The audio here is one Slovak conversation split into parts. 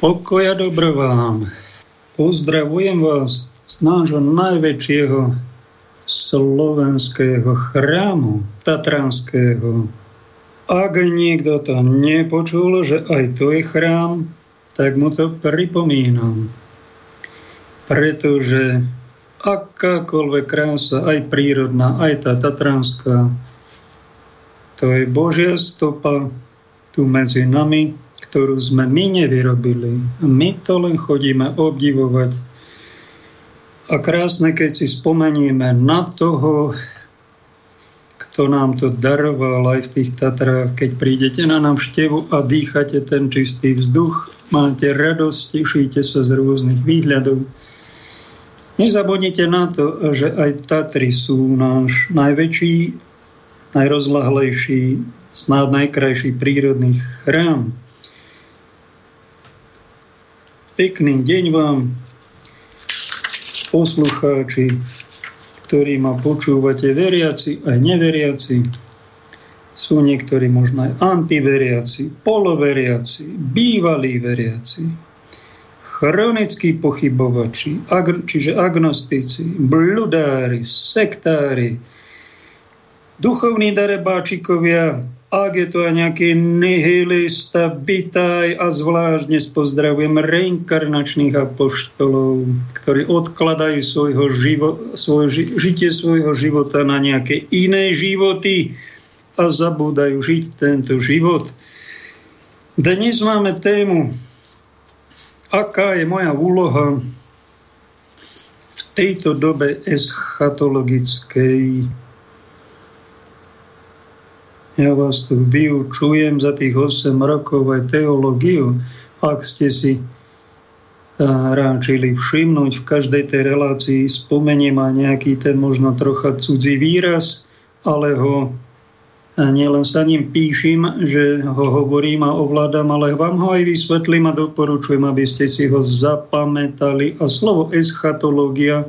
Pokoja dobro vám. Pozdravujem vás z nášho najväčšieho slovenského chrámu, tatranského. Ak niekto to nepočul, že aj to je chrám, tak mu to pripomínam. Pretože akákoľvek krása, aj prírodná, aj tá tatranská, to je Božia stopa tu medzi nami, ktorú sme my nevyrobili. My to len chodíme obdivovať. A krásne, keď si spomenieme na toho, kto nám to daroval aj v tých Tatrách, keď prídete na návštevu a dýchate ten čistý vzduch, máte radosť, tešíte sa z rôznych výhľadov. Nezabudnite na to, že aj Tatry sú náš najväčší najrozlahlejší, snáď najkrajší prírodný chrám. Pekný deň vám, poslucháči, ktorí ma počúvate, veriaci aj neveriaci. Sú niektorí možno aj antiveriaci, poloveriaci, bývalí veriaci, chronickí pochybovači, ag- čiže agnostici, bludári, sektári, duchovní darebáčikovia, ak je to aj nejaký nihilista, bytaj a zvláštne pozdravujem reinkarnačných apoštolov, ktorí odkladajú svojho živo, svoj, žitie svojho života na nejaké iné životy a zabúdajú žiť tento život. Dnes máme tému, aká je moja úloha v tejto dobe eschatologickej ja vás tu vyučujem za tých 8 rokov aj teológiu. Ak ste si ráčili všimnúť v každej tej relácii, spomeniem aj nejaký ten možno trocha cudzí výraz, ale ho nielen sa ním píšim, že ho hovorím a ovládam, ale vám ho aj vysvetlím a doporučujem, aby ste si ho zapamätali. A slovo eschatológia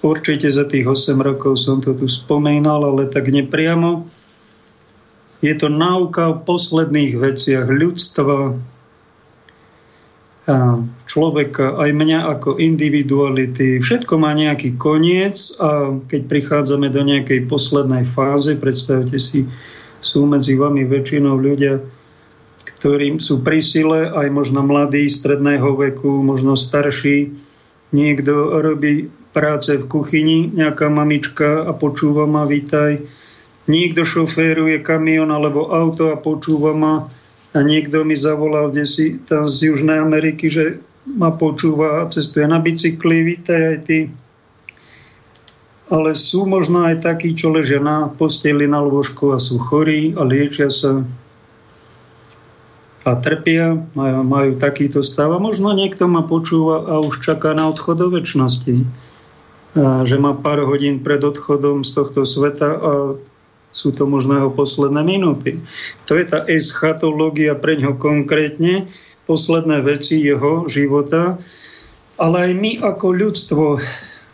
Určite za tých 8 rokov som to tu spomínal, ale tak nepriamo. Je to náuka o posledných veciach ľudstva, človeka, aj mňa ako individuality. Všetko má nejaký koniec a keď prichádzame do nejakej poslednej fáze, predstavte si, sú medzi vami väčšinou ľudia, ktorým sú pri sile, aj možno mladí, stredného veku, možno starší. Niekto robí práce v kuchyni, nejaká mamička a počúva ma, vítaj. Niekto šoféruje kamion alebo auto a počúva ma a niekto mi zavolal si tam z Južnej Ameriky, že ma počúva a cestuje na bicykli, vítaj aj ty. Ale sú možno aj takí, čo ležia na posteli, na lôžku a sú chorí a liečia sa a trpia, majú, majú takýto stav. A možno niekto ma počúva a už čaká na odchod do väčšnosti že má pár hodín pred odchodom z tohto sveta a sú to možno jeho posledné minúty. To je tá eschatológia pre ňo konkrétne, posledné veci jeho života, ale aj my ako ľudstvo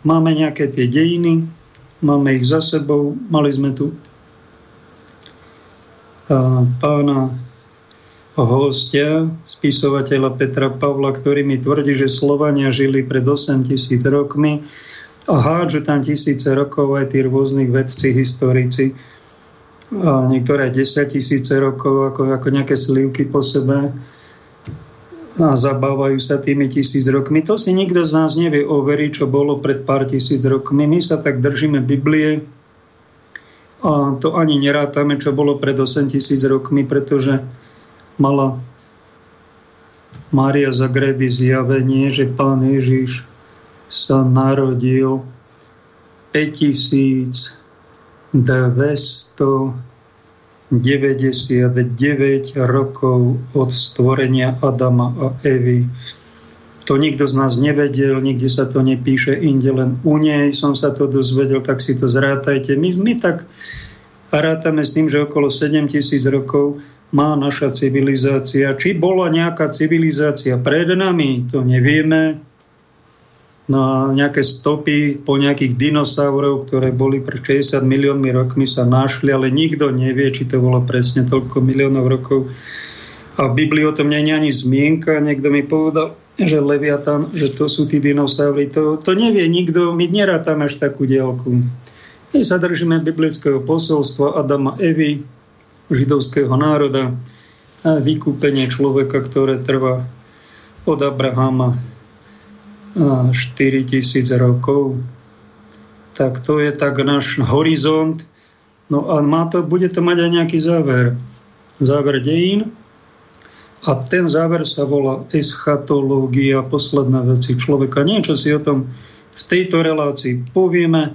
máme nejaké tie dejiny, máme ich za sebou, mali sme tu pána hostia, spisovateľa Petra Pavla, ktorý mi tvrdí, že Slovania žili pred 8 tisíc rokmi a hádžu tam tisíce rokov aj tí rôznych vedci, historici, a niektoré 10 tisíce rokov ako, ako nejaké slivky po sebe a zabávajú sa tými tisíc rokmi. To si nikto z nás nevie overiť, čo bolo pred pár tisíc rokmi. My sa tak držíme Biblie a to ani nerátame, čo bolo pred 8 tisíc rokmi, pretože mala Mária Zagredy zjavenie, že pán Ježiš sa narodil 5299 rokov od stvorenia Adama a Evy. To nikto z nás nevedel, nikde sa to nepíše, inde len u nej som sa to dozvedel, tak si to zrátajte. My, my tak rátame s tým, že okolo 7 tisíc rokov má naša civilizácia. Či bola nejaká civilizácia pred nami, to nevieme. No a nejaké stopy po nejakých dinosaurov, ktoré boli pred 60 miliónmi rokmi sa našli, ale nikto nevie, či to bolo presne toľko miliónov rokov. A v Biblii o tom nie je ani zmienka. Niekto mi povedal, že Leviatan, že to sú tí dinosaury. To, to nevie nikto, my nerátame až takú dielku. My sa držíme biblického posolstva Adama Evy, židovského národa, a vykúpenie človeka, ktoré trvá od Abrahama 4000 rokov. Tak to je tak náš horizont. No a má to, bude to mať aj nejaký záver. Záver dejín, a ten záver sa volá eschatológia, posledné veci človeka. Niečo si o tom v tejto relácii povieme.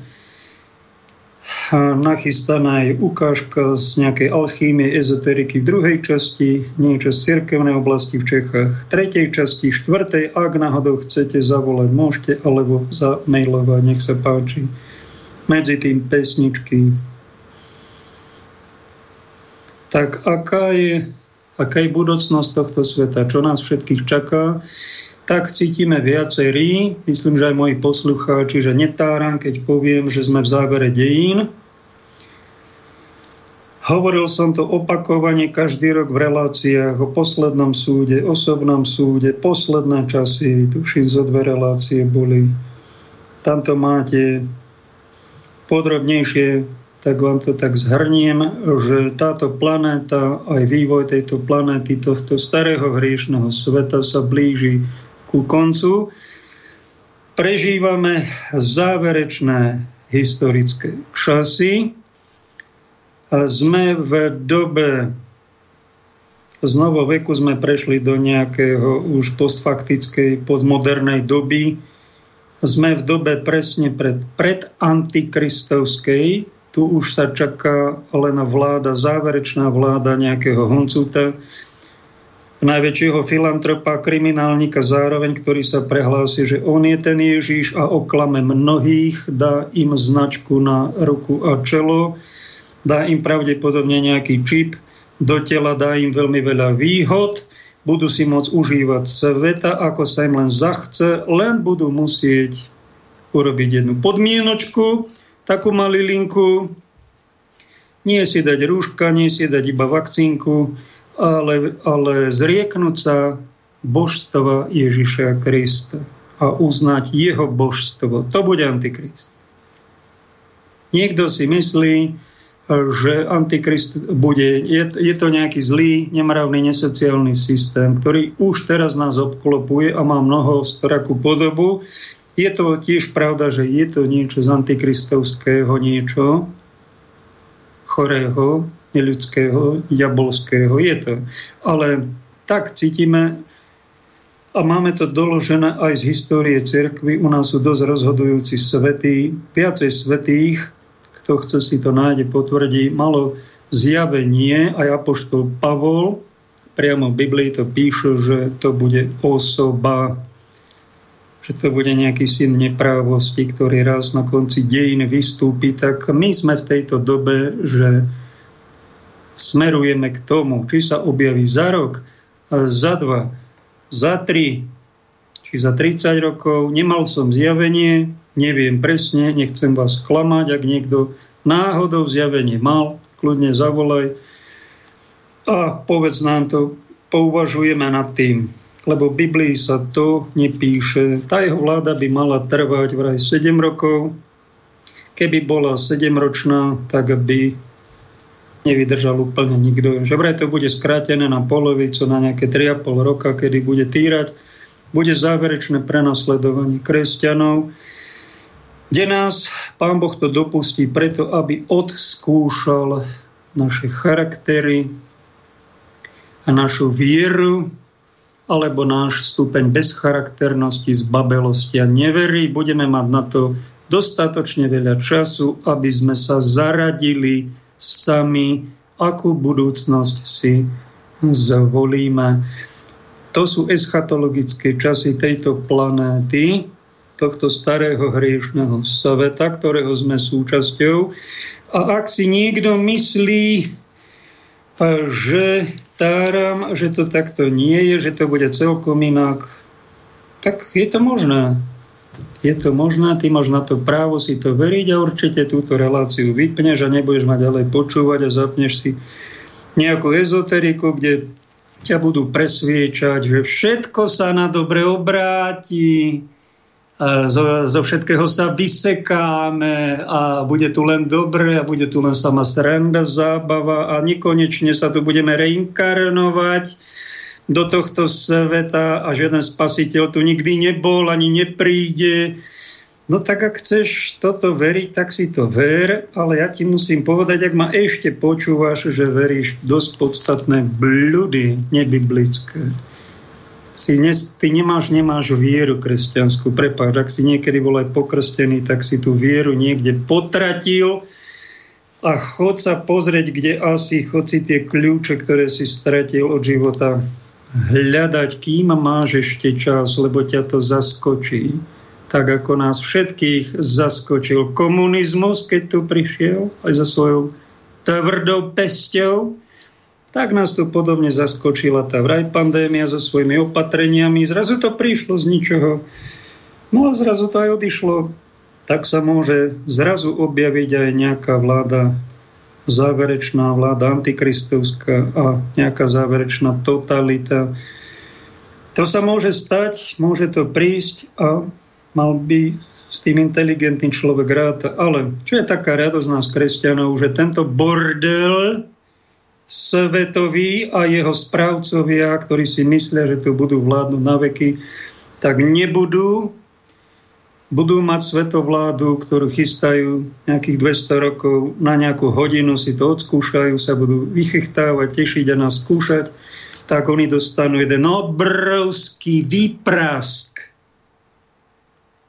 Nachystaná je ukážka z nejakej alchýmie, ezoteriky v druhej časti, niečo z cirkevnej oblasti v Čechách v tretej časti, štvrtej. Ak náhodou chcete zavolať, môžete, alebo zamailovať, nech sa páči. Medzi tým pesničky. Tak aká je aká je budúcnosť tohto sveta, čo nás všetkých čaká, tak cítime viacerí, myslím, že aj moji poslucháči, že netáram, keď poviem, že sme v závere dejín. Hovoril som to opakovane každý rok v reláciách o poslednom súde, osobnom súde, posledné časy, tuším, zo dve relácie boli. Tamto máte podrobnejšie tak vám to tak zhrniem, že táto planéta, aj vývoj tejto planéty, tohto starého hriešného sveta sa blíži ku koncu. Prežívame záverečné historické časy a sme v dobe z novoveku sme prešli do nejakého už postfaktickej, postmodernej doby. Sme v dobe presne pred, pred antikristovskej, tu už sa čaká len vláda, záverečná vláda nejakého Honcuta, najväčšieho filantropa, kriminálnika zároveň, ktorý sa prehlási, že on je ten Ježíš a oklame mnohých, dá im značku na ruku a čelo, dá im pravdepodobne nejaký čip do tela, dá im veľmi veľa výhod, budú si môcť užívať sveta, ako sa im len zachce, len budú musieť urobiť jednu podmienočku, takú malilinku, nie si dať rúška, nie si dať iba vakcínku, ale, ale zrieknúť sa božstva Ježiša Krista a uznať jeho božstvo. To bude Antikrist. Niekto si myslí, že Antikrist bude, je, je to nejaký zlý, nemravný, nesociálny systém, ktorý už teraz nás obklopuje a má mnoho storakú podobu je to tiež pravda, že je to niečo z antikristovského, niečo chorého, neľudského, diabolského. Je to. Ale tak cítime a máme to doložené aj z histórie cirkvy. U nás sú dosť rozhodujúci svetí, viacej svetých, kto chce si to nájde, potvrdí, malo zjavenie aj apoštol Pavol, priamo v Biblii to píšu, že to bude osoba že to bude nejaký syn neprávosti, ktorý raz na konci dejín vystúpi, tak my sme v tejto dobe, že smerujeme k tomu, či sa objaví za rok, za dva, za tri, či za 30 rokov. Nemal som zjavenie, neviem presne, nechcem vás klamať, ak niekto náhodou zjavenie mal, kľudne zavolaj a povedz nám to, pouvažujeme nad tým lebo v Biblii sa to nepíše. Tá jeho vláda by mala trvať vraj 7 rokov. Keby bola 7-ročná, tak by nevydržal úplne nikto. Že vraj to bude skrátené na polovicu, na nejaké 3,5 roka, kedy bude týrať. Bude záverečné prenasledovanie kresťanov, kde nás Pán Boh to dopustí preto, aby odskúšal naše charaktery a našu vieru, alebo náš stupeň bezcharakternosti, zbabelosti a neverí. Budeme mať na to dostatočne veľa času, aby sme sa zaradili sami, akú budúcnosť si zvolíme. To sú eschatologické časy tejto planéty, tohto starého hriešného sveta, ktorého sme súčasťou. A ak si niekto myslí, že staram, že to takto nie je, že to bude celkom inak, tak je to možné. Je to možné, ty máš na to právo si to veriť a určite túto reláciu vypneš a nebudeš ma ďalej počúvať a zapneš si nejakú ezoteriku, kde ťa budú presviečať, že všetko sa na dobre obráti, zo, zo všetkého sa vysekáme a bude tu len dobre a bude tu len sama sranda, zábava a nekonečne sa tu budeme reinkarnovať do tohto sveta a žiaden spasiteľ tu nikdy nebol ani nepríde. No tak ak chceš toto veriť, tak si to ver, ale ja ti musím povedať, ak ma ešte počúvaš, že veríš dosť podstatné bľudy nebiblické si ne, ty nemáš, nemáš vieru kresťanskú. Prepáč, ak si niekedy bol aj pokrstený, tak si tú vieru niekde potratil a chod sa pozrieť, kde asi, chod si tie kľúče, ktoré si stratil od života, hľadať, kým máš ešte čas, lebo ťa to zaskočí. Tak ako nás všetkých zaskočil komunizmus, keď tu prišiel, aj za svojou tvrdou pesťou, tak nás tu podobne zaskočila tá vraj pandémia so svojimi opatreniami. Zrazu to prišlo z ničoho. No a zrazu to aj odišlo. Tak sa môže zrazu objaviť aj nejaká vláda, záverečná vláda antikristovská a nejaká záverečná totalita. To sa môže stať, môže to prísť a mal by s tým inteligentný človek rád. Ale čo je taká radosť nás kresťanov, že tento bordel svetový a jeho správcovia, ktorí si myslia, že tu budú vládnuť na veky, tak nebudú. Budú mať svetovládu, ktorú chystajú nejakých 200 rokov, na nejakú hodinu si to odskúšajú, sa budú vychechtávať, tešiť a nás skúšať, tak oni dostanú jeden obrovský výprask.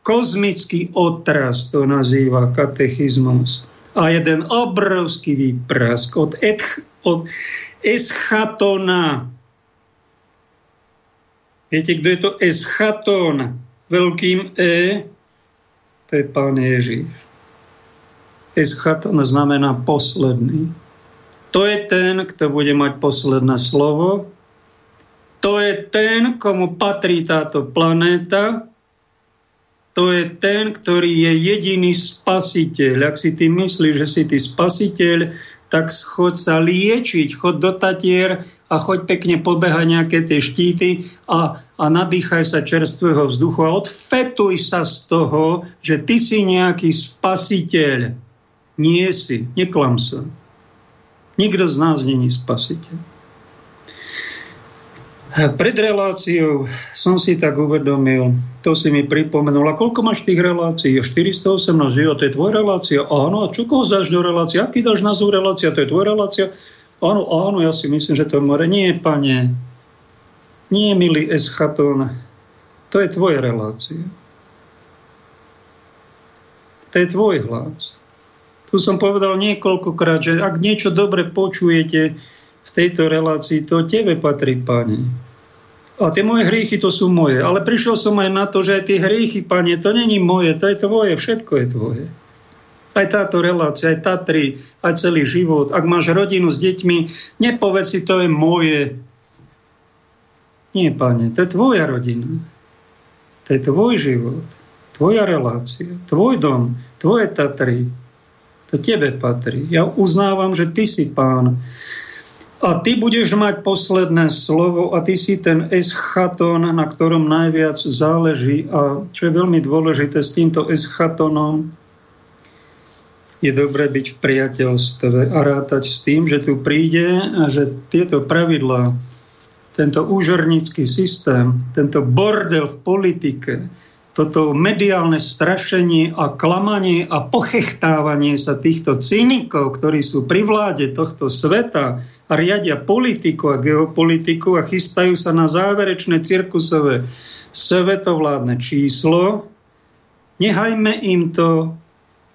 Kozmický otras to nazýva katechizmus a jeden obrovský výprask od, etch, od eschatona. Viete, kto je to eschatón? Veľkým E, to je Pán Ježiš. Eschatón znamená posledný. To je ten, kto bude mať posledné slovo. To je ten, komu patrí táto planéta to je ten, ktorý je jediný spasiteľ. Ak si ty myslíš, že si ty spasiteľ, tak chod sa liečiť, chod do Tatier a choď pekne pobehať nejaké tie štíty a, a nadýchaj sa čerstvého vzduchu a odfetuj sa z toho, že ty si nejaký spasiteľ. Nie si, neklam sa. Nikto z nás není spasiteľ. Pred reláciou som si tak uvedomil, to si mi pripomenul, a koľko máš tých relácií? 418, jo, to je tvoja relácia? Áno, a čo koho záš do relácie? Aký dáš názov relácia? To je tvoja relácia? Áno, áno, ja si myslím, že to je more. Nie, pane. Nie, milý Eschatón. To je tvoja relácia. To je tvoj hlas. Tu som povedal niekoľkokrát, že ak niečo dobre počujete, v tejto relácii, to tebe patrí, Pane. A tie moje hriechy to sú moje. Ale prišiel som aj na to, že aj tie hriechy, Pane, to není moje, to je tvoje, všetko je tvoje. Aj táto relácia, aj Tatry, aj celý život. Ak máš rodinu s deťmi, nepovedz si, to je moje. Nie, pane, to je tvoja rodina. To je tvoj život, tvoja relácia, tvoj dom, tvoje Tatry. To tebe patrí. Ja uznávam, že ty si pán a ty budeš mať posledné slovo a ty si ten eschatón, na ktorom najviac záleží. A čo je veľmi dôležité s týmto eschatónom, je dobré byť v priateľstve a rátať s tým, že tu príde a že tieto pravidlá, tento úžornícky systém, tento bordel v politike, toto mediálne strašenie a klamanie a pochechtávanie sa týchto cynikov, ktorí sú pri vláde tohto sveta a riadia politiku a geopolitiku a chystajú sa na záverečné cirkusové svetovládne číslo, nehajme im to,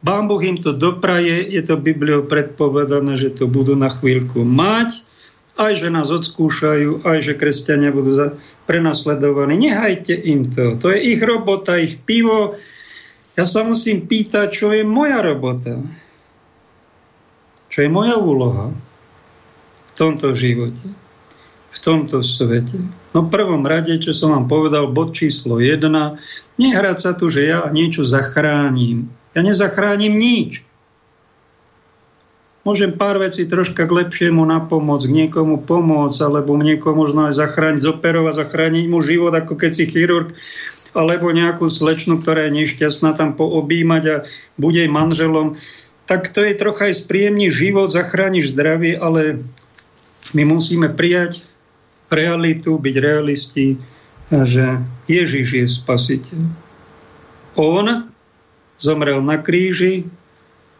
Pán Boh im to dopraje, je to Bibliou predpovedané, že to budú na chvíľku mať, aj že nás odskúšajú, aj že kresťania budú prenasledovaní. Nehajte im to. To je ich robota, ich pivo. Ja sa musím pýtať, čo je moja robota. Čo je moja úloha v tomto živote, v tomto svete. No prvom rade, čo som vám povedal, bod číslo 1, nehrať sa tu, že ja niečo zachránim. Ja nezachránim nič. Môžem pár vecí troška k lepšiemu napomôcť, k niekomu pomôcť, alebo niekomu možno aj zachrániť, zoperovať, zachrániť mu život, ako keď si chirurg alebo nejakú slečnu, ktorá je nešťastná, tam poobímať a bude jej manželom, tak to je trocha aj spríjemný život, zachrániš zdravie, ale my musíme prijať realitu, byť realisti, že Ježiš je spasiteľ. On zomrel na kríži,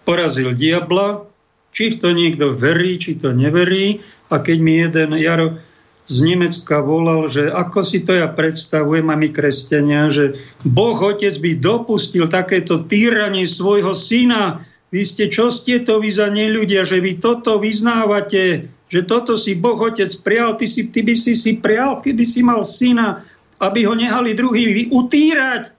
porazil diabla, či v to niekto verí, či to neverí. A keď mi jeden Jaro z Nemecka volal, že ako si to ja predstavujem, a my kresťania, že Boh Otec by dopustil takéto týranie svojho syna. Vy ste, čo ste to vy za neľudia, že vy toto vyznávate, že toto si Boh Otec prial, ty, si, ty by si si prial, keby si mal syna, aby ho nehali druhý utírať.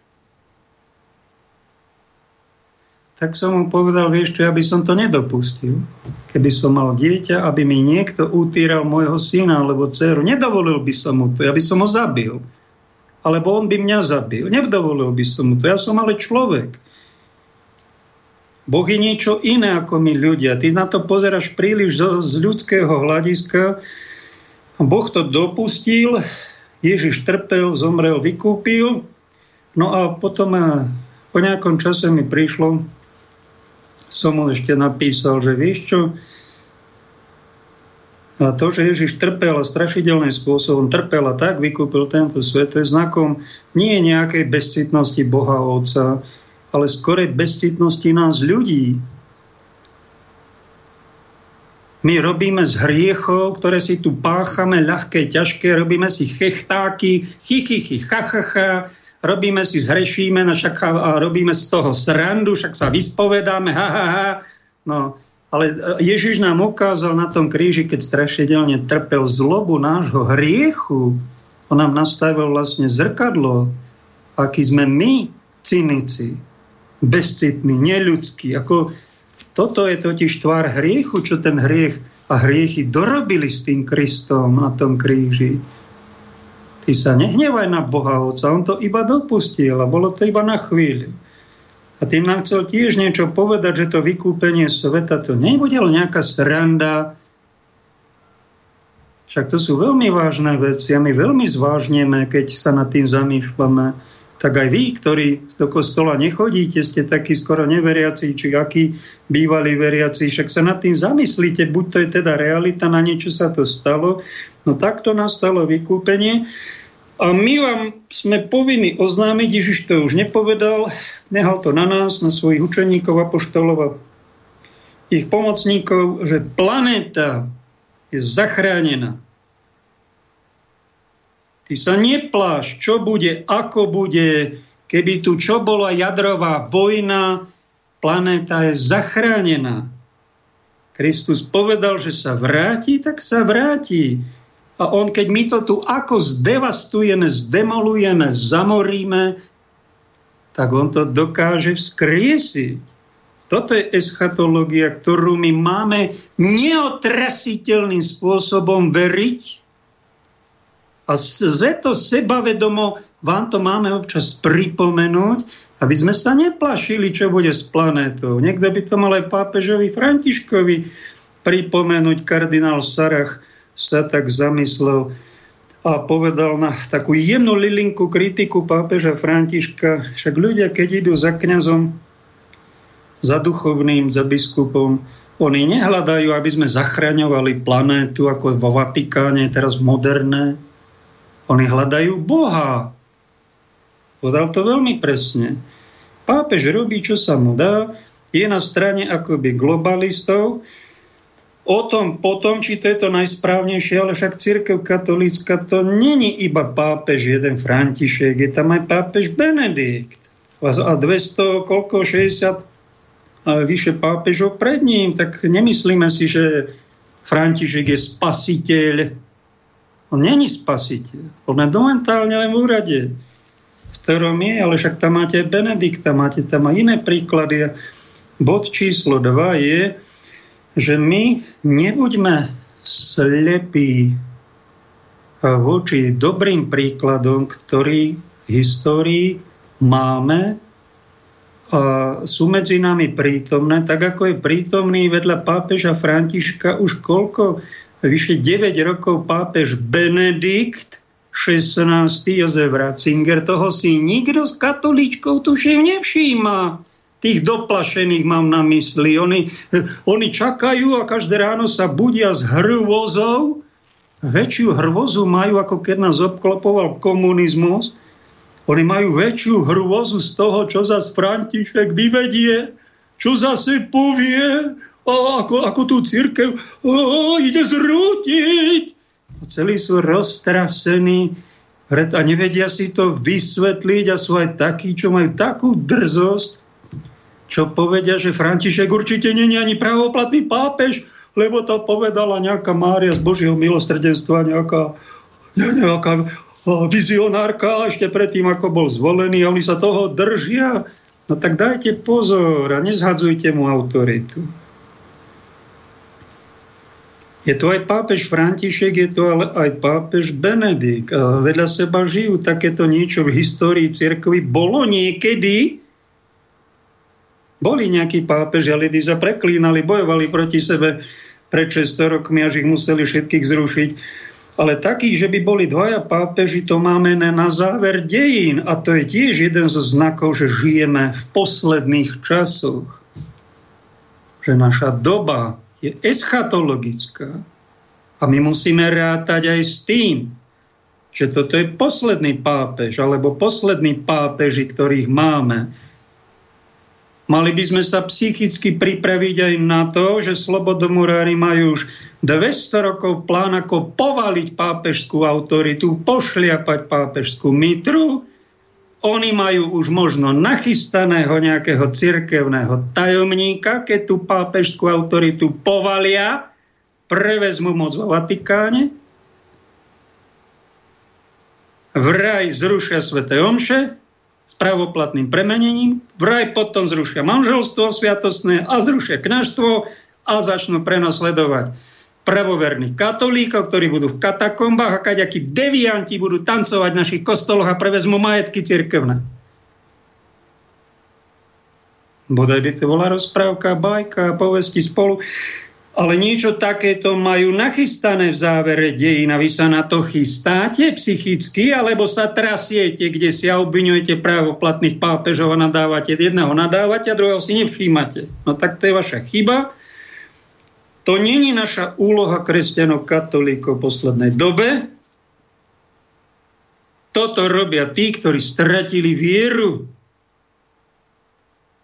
Tak som mu povedal, vieš čo, aby som to nedopustil. Keby som mal dieťa, aby mi niekto utíral môjho syna alebo dceru, nedovolil by som mu to, ja by som ho zabil. Alebo on by mňa zabil. Nedovolil by som mu to. Ja som ale človek. Boh je niečo iné ako my ľudia. Ty na to pozeráš príliš z, z ľudského hľadiska. Boh to dopustil, Ježiš trpel, zomrel, vykúpil. No a potom eh, po nejakom čase mi prišlo, som mu ešte napísal, že vieš čo, a to, že Ježiš trpel a strašidelným spôsobom trpel a tak vykúpil tento svet, to je znakom nie nejakej bezcitnosti Boha Otca, ale skorej bezcitnosti nás ľudí. My robíme z hriechov, ktoré si tu páchame, ľahké, ťažké, robíme si chechtáky, chichychy, chachacha, robíme si, zhrešíme, no však robíme z toho srandu, však sa vyspovedáme, ha, ha, ha. No, ale Ježiš nám ukázal na tom kríži, keď strašidelne trpel zlobu nášho hriechu, on nám nastavil vlastne zrkadlo, aký sme my, cynici, bezcitní, neľudskí. Ako, toto je totiž tvár hriechu, čo ten hriech a hriechy dorobili s tým Kristom na tom kríži. Ty sa nehnevaj na Boha Otca, on to iba dopustil a bolo to iba na chvíľu. A tým nám chcel tiež niečo povedať, že to vykúpenie sveta to nebude nejaká sranda. Však to sú veľmi vážne veci a my veľmi zvážneme, keď sa nad tým zamýšľame. Tak aj vy, ktorí do kostola nechodíte, ste takí skoro neveriaci, či akí bývalí veriaci, však sa nad tým zamyslíte, buď to je teda realita, na niečo sa to stalo, no takto nastalo vykúpenie. A my vám sme povinni oznámiť, Ježiš to už nepovedal, nehal to na nás, na svojich učeníkov, apoštolov a ich pomocníkov, že planéta je zachránená. Ty sa nepláš, čo bude, ako bude, keby tu čo bola jadrová vojna, planéta je zachránená. Kristus povedal, že sa vráti, tak sa vráti. A on, keď my to tu ako zdevastujeme, zdemolujeme, zamoríme, tak on to dokáže vzkriesiť. Toto je eschatológia, ktorú my máme neotrasiteľným spôsobom veriť. A to sebavedomo vám to máme občas pripomenúť, aby sme sa neplašili, čo bude s planétou. Niekto by to mal aj pápežovi Františkovi pripomenúť, kardinál Sarach, sa tak zamyslel a povedal na takú jemnú lilinku kritiku pápeža Františka, však ľudia, keď idú za kňazom, za duchovným, za biskupom, oni nehľadajú, aby sme zachraňovali planétu ako vo Vatikáne, teraz moderné. Oni hľadajú Boha. Podal to veľmi presne. Pápež robí, čo sa mu dá, je na strane akoby globalistov, o tom potom, či to je to najsprávnejšie, ale však církev katolícka to není iba pápež jeden František, je tam aj pápež Benedikt. A 200, koľko, 60 a vyše pápežov pred ním, tak nemyslíme si, že František je spasiteľ. On není spasiteľ. On je momentálne len v úrade, v ktorom je, ale však tam máte Benedikta, máte tam aj iné príklady. Bod číslo 2 je, že my nebuďme slepí voči dobrým príkladom, ktorý v histórii máme a sú medzi nami prítomné, tak ako je prítomný vedľa pápeža Františka už koľko, vyše 9 rokov pápež Benedikt 16. Jozef Ratzinger, toho si nikto s katolíčkou tuším nevšíma. Tých doplašených mám na mysli. Oni, oni čakajú a každé ráno sa budia s hrôzou. Väčšiu hrôzu majú, ako keď nás obklopoval komunizmus oni majú väčšiu hrôzu z toho, čo zase František vyvedie, čo zase povie, a ako, ako tú církev a, ide zrútiť. A celí sú roztrasení a nevedia si to vysvetliť a sú aj takí, čo majú takú drzosť, čo povedia, že František určite není ani pravoplatný pápež, lebo to povedala nejaká Mária z Božieho milosrdenstva, nejaká, nejaká vizionárka ešte predtým, ako bol zvolený a oni sa toho držia. No tak dajte pozor a nezhadzujte mu autoritu. Je to aj pápež František, je to ale aj pápež Benedikt. A vedľa seba žijú takéto niečo v histórii cirkvi. Bolo niekedy, boli nejakí pápeži, ale tí sa preklínali, bojovali proti sebe pred 600 rokmi, až ich museli všetkých zrušiť. Ale taký, že by boli dvaja pápeži, to máme na záver dejín. A to je tiež jeden zo znakov, že žijeme v posledných časoch. Že naša doba je eschatologická. A my musíme rátať aj s tým, že toto je posledný pápež, alebo poslední pápeži, ktorých máme Mali by sme sa psychicky pripraviť aj na to, že slobodomurári majú už 200 rokov plán, ako povaliť pápežskú autoritu, pošliapať pápežskú mitru. Oni majú už možno nachystaného nejakého cirkevného tajomníka, keď tú pápežskú autoritu povalia, prevezmu moc vo Vatikáne, vraj zrušia sväté omše, s pravoplatným premenením, vraj potom zrušia manželstvo sviatosné a zrušia kňažstvo a začnú prenasledovať pravoverných katolíkov, ktorí budú v katakombách a kaďakí devianti budú tancovať v našich kostoloch a prevezmú majetky cirkevné. Bodaj by to bola rozprávka, bajka, povesti spolu ale niečo takéto majú nachystané v závere dejín vy sa na to chystáte psychicky, alebo sa trasiete, kde si a obviňujete právoplatných pápežov a nadávate. Jedného nadávate a druhého si nevšímate. No tak to je vaša chyba. To není naša úloha kresťanov katolíkov v poslednej dobe. Toto robia tí, ktorí stratili vieru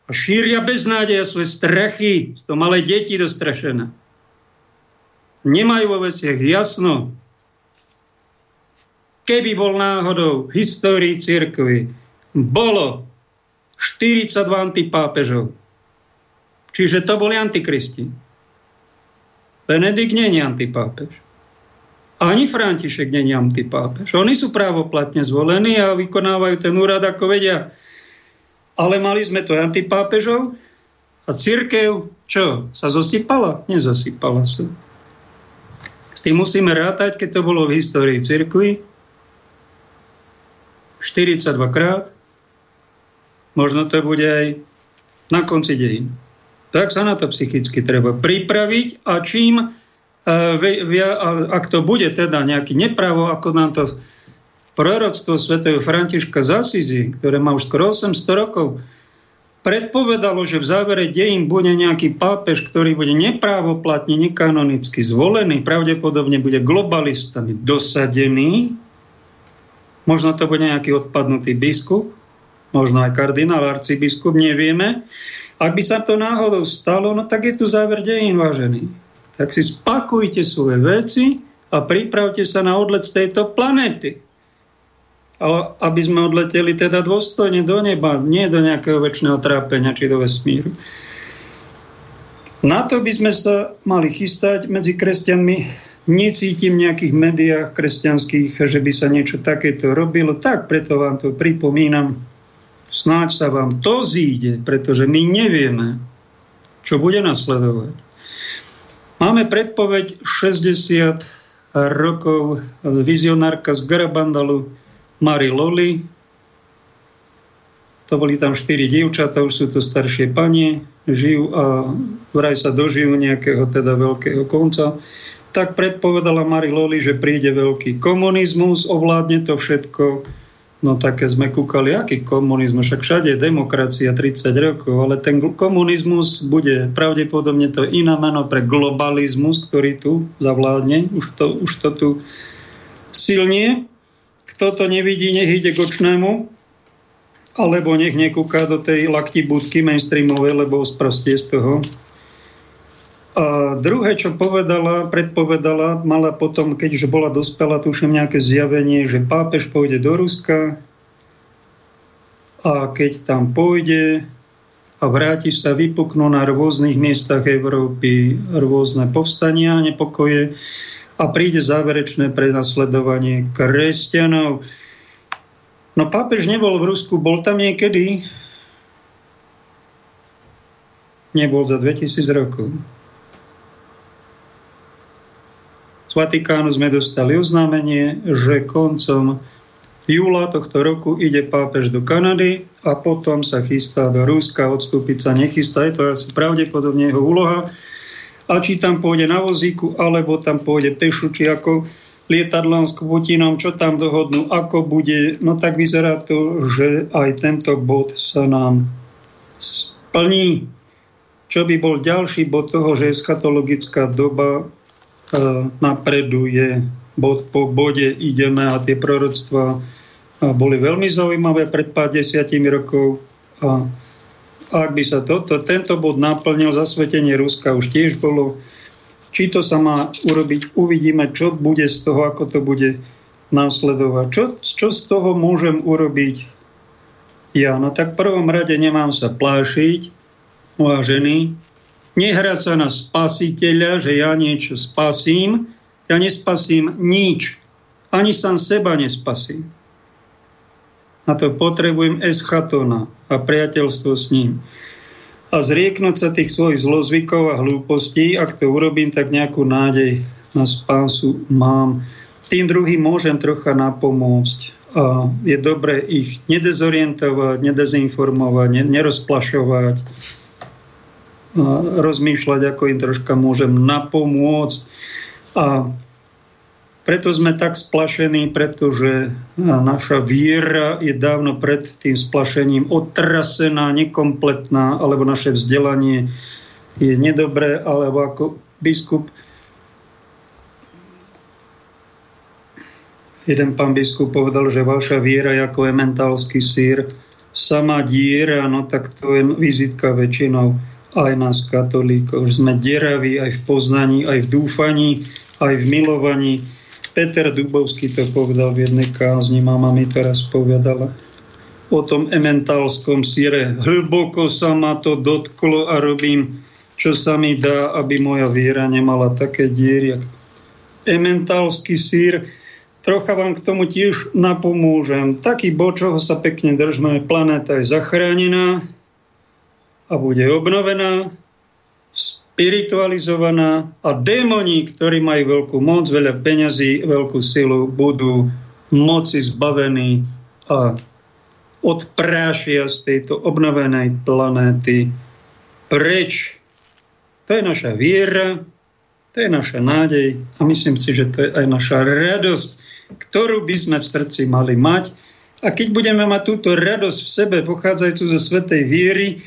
a šíria beznádej a svoje strachy. To malé deti dostrašené nemajú vo veciach jasno. Keby bol náhodou v histórii cirkvi bolo 42 antipápežov, čiže to boli antikristi. Benedikt je antipápež. Ani František je antipápež. Oni sú právoplatne zvolení a vykonávajú ten úrad, ako vedia. Ale mali sme to antipápežov a církev, čo, sa zosypala? Nezosypala sa tým musíme rátať, keď to bolo v histórii cirkvi, 42 krát, možno to bude aj na konci dejín. Tak sa na to psychicky treba pripraviť a čím, e, ak to bude teda nejaký nepravo, ako nám to proroctvo svätého Františka z ktoré má už skoro 800 rokov, predpovedalo, že v závere dejín bude nejaký pápež, ktorý bude neprávoplatne, nekanonicky zvolený, pravdepodobne bude globalistami dosadený, možno to bude nejaký odpadnutý biskup, možno aj kardinál, arcibiskup, nevieme. Ak by sa to náhodou stalo, no tak je tu záver dejín, vážený. Tak si spakujte svoje veci a pripravte sa na odlet z tejto planéty aby sme odleteli teda dôstojne do neba, nie do nejakého väčšného trápenia či do vesmíru. Na to by sme sa mali chystať medzi kresťanmi. Necítim v nejakých médiách kresťanských, že by sa niečo takéto robilo. Tak preto vám to pripomínam. Snáď sa vám to zíde, pretože my nevieme, čo bude nasledovať. Máme predpoveď 60 rokov vizionárka z Garabandalu, Mari Loli, to boli tam štyri dievčatá, už sú to staršie pani, žijú a vraj sa dožijú nejakého teda veľkého konca. Tak predpovedala Mari Loli, že príde veľký komunizmus, ovládne to všetko. No také sme kúkali, aký komunizmus, však všade je demokracia 30 rokov, ale ten komunizmus bude pravdepodobne to iná meno pre globalizmus, ktorý tu zavládne, už to, už to tu silnie. Kto to nevidí, nech ide k očnému, alebo nech nekúka do tej lakti budky mainstreamovej, lebo sprostie z toho. A druhé, čo povedala, predpovedala, mala potom, keď už bola dospela, tuším nejaké zjavenie, že pápež pôjde do Ruska a keď tam pôjde a vráti sa, vypuknú na rôznych miestach Európy rôzne povstania, nepokoje a príde záverečné prenasledovanie kresťanov. No pápež nebol v Rusku, bol tam niekedy? Nebol za 2000 rokov. Z Vatikánu sme dostali oznámenie, že koncom júla tohto roku ide pápež do Kanady a potom sa chystá do Ruska, odstúpiť sa nechystá. Je to asi pravdepodobne jeho úloha. A či tam pôjde na vozíku, alebo tam pôjde pešu, či ako lietadlom s Putinom, čo tam dohodnú, ako bude. No tak vyzerá to, že aj tento bod sa nám splní. Čo by bol ďalší bod toho, že eschatologická doba e, napreduje. Bod po bode ideme a tie proroctvá boli veľmi zaujímavé pred pár desiatimi rokov. A ak by sa toto, tento bod naplnil, zasvetenie Ruska už tiež bolo či to sa má urobiť, uvidíme, čo bude z toho, ako to bude následovať. Čo, čo z toho môžem urobiť ja? No tak v prvom rade nemám sa plášiť, vážený, nehrať sa na spasiteľa, že ja niečo spasím. Ja nespasím nič. Ani sám seba nespasím. Na to potrebujem eschatona a priateľstvo s ním a zrieknúť sa tých svojich zlozvykov a hlúpostí. Ak to urobím, tak nejakú nádej na spásu mám. Tým druhým môžem trocha napomôcť. A je dobre ich nedezorientovať, nedezinformovať, nerozplašovať, rozmýšľať, ako im troška môžem napomôcť. A preto sme tak splašení, pretože naša viera je dávno pred tým splašením otrasená, nekompletná, alebo naše vzdelanie je nedobré, alebo ako biskup jeden pán biskup povedal, že vaša viera je ako ementálsky sír, sama diera, no tak to je vizitka väčšinou aj nás katolíkov, že sme deraví aj v poznaní, aj v dúfaní, aj v milovaní, Peter Dubovský to povedal v jednej kázni, mama mi teraz povedala o tom ementálskom síre. Hlboko sa ma to dotklo a robím, čo sa mi dá, aby moja viera nemala také diery. Ementálsky sír, trocha vám k tomu tiež napomôžem. Taký bod, čoho sa pekne držme, planéta je zachránená a bude obnovená spiritualizovaná a démoni, ktorí majú veľkú moc, veľa peňazí, veľkú silu, budú moci zbavení a odprášia z tejto obnovenej planéty preč. To je naša viera, to je naša nádej a myslím si, že to je aj naša radosť, ktorú by sme v srdci mali mať. A keď budeme mať túto radosť v sebe, pochádzajúcu zo svetej viery,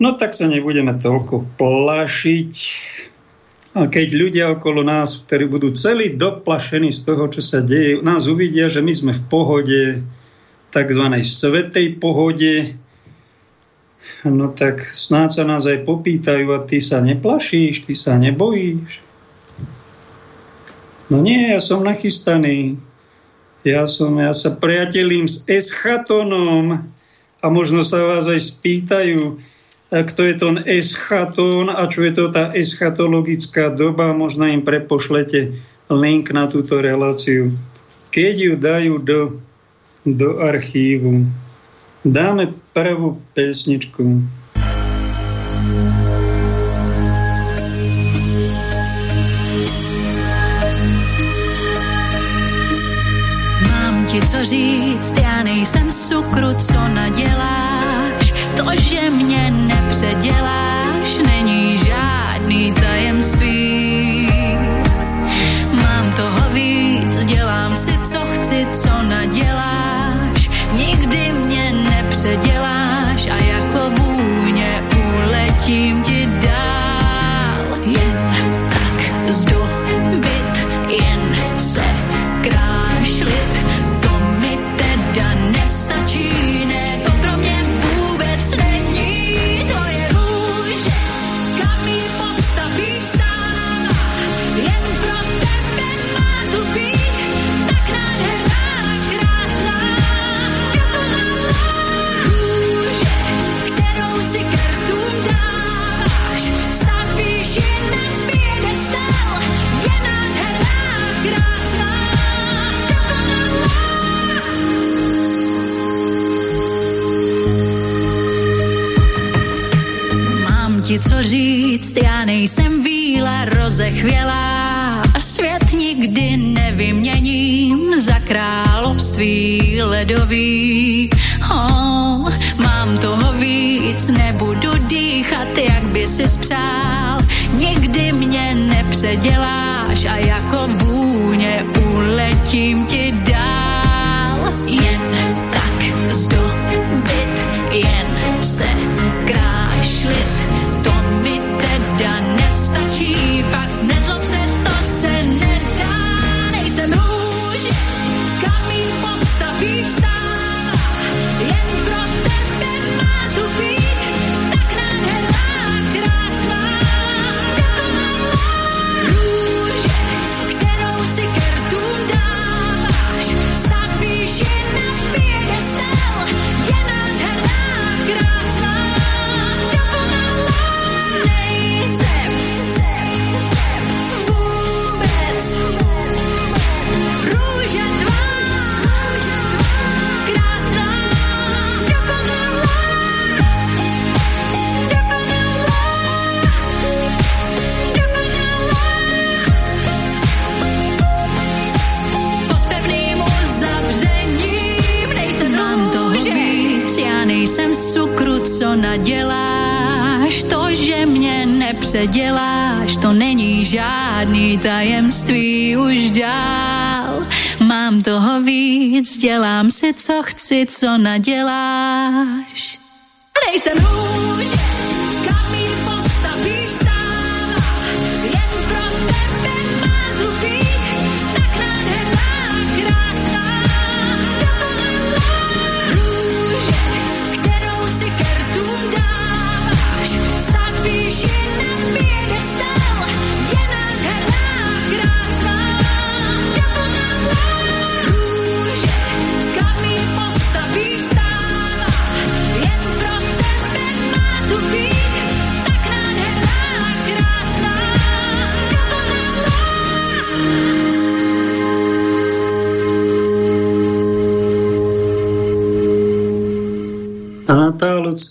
no tak sa nebudeme toľko plašiť. A keď ľudia okolo nás, ktorí budú celí doplašení z toho, čo sa deje, nás uvidia, že my sme v pohode, tzv. svetej pohode, no tak snáď sa nás aj popýtajú a ty sa neplašíš, ty sa nebojíš. No nie, ja som nachystaný. Ja, som, ja sa priatelím s eschatonom a možno sa vás aj spýtajú, kto je to eschatón a čo je to tá eschatologická doba, možno im prepošlete link na túto reláciu. Keď ju dajú do, do archívu, dáme prvú pesničku. Mám ti co říct, já nejsem z cukru, co nadělá to, že mě nepředěláš, není žádný tajemství. Mám toho víc, dělám si, co chci, co naděláš. Nikdy mě nepředěláš a jako vůně uletím říct, já nejsem víla rozechvělá. Svět nikdy nevyměním za království ledový. Oh, mám toho víc, nebudu dýchat, jak by si spřál. Nikdy mě nepředěláš a jako vůně uletím ti mě nepředěláš, to není žádný tajemství už dál. Mám toho víc, dělám si, co chci, co naděláš. Nejsem růže,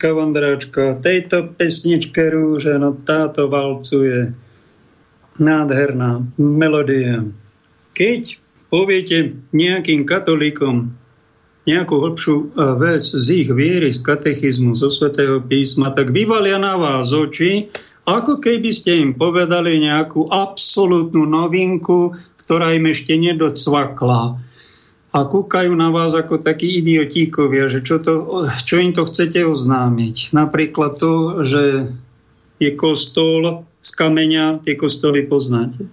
tá ľudská vandráčka, tejto pesničke rúže, no táto valcuje. Nádherná melódia. Keď poviete nejakým katolíkom nejakú hlbšiu e, vec z ich viery, z katechizmu, zo svätého písma, tak vyvalia na vás oči, ako keby ste im povedali nejakú absolútnu novinku, ktorá im ešte nedocvakla a kúkajú na vás ako takí idiotíkovia, že čo, to, čo im to chcete oznámiť. Napríklad to, že je kostol z kameňa, tie kostoly poznáte.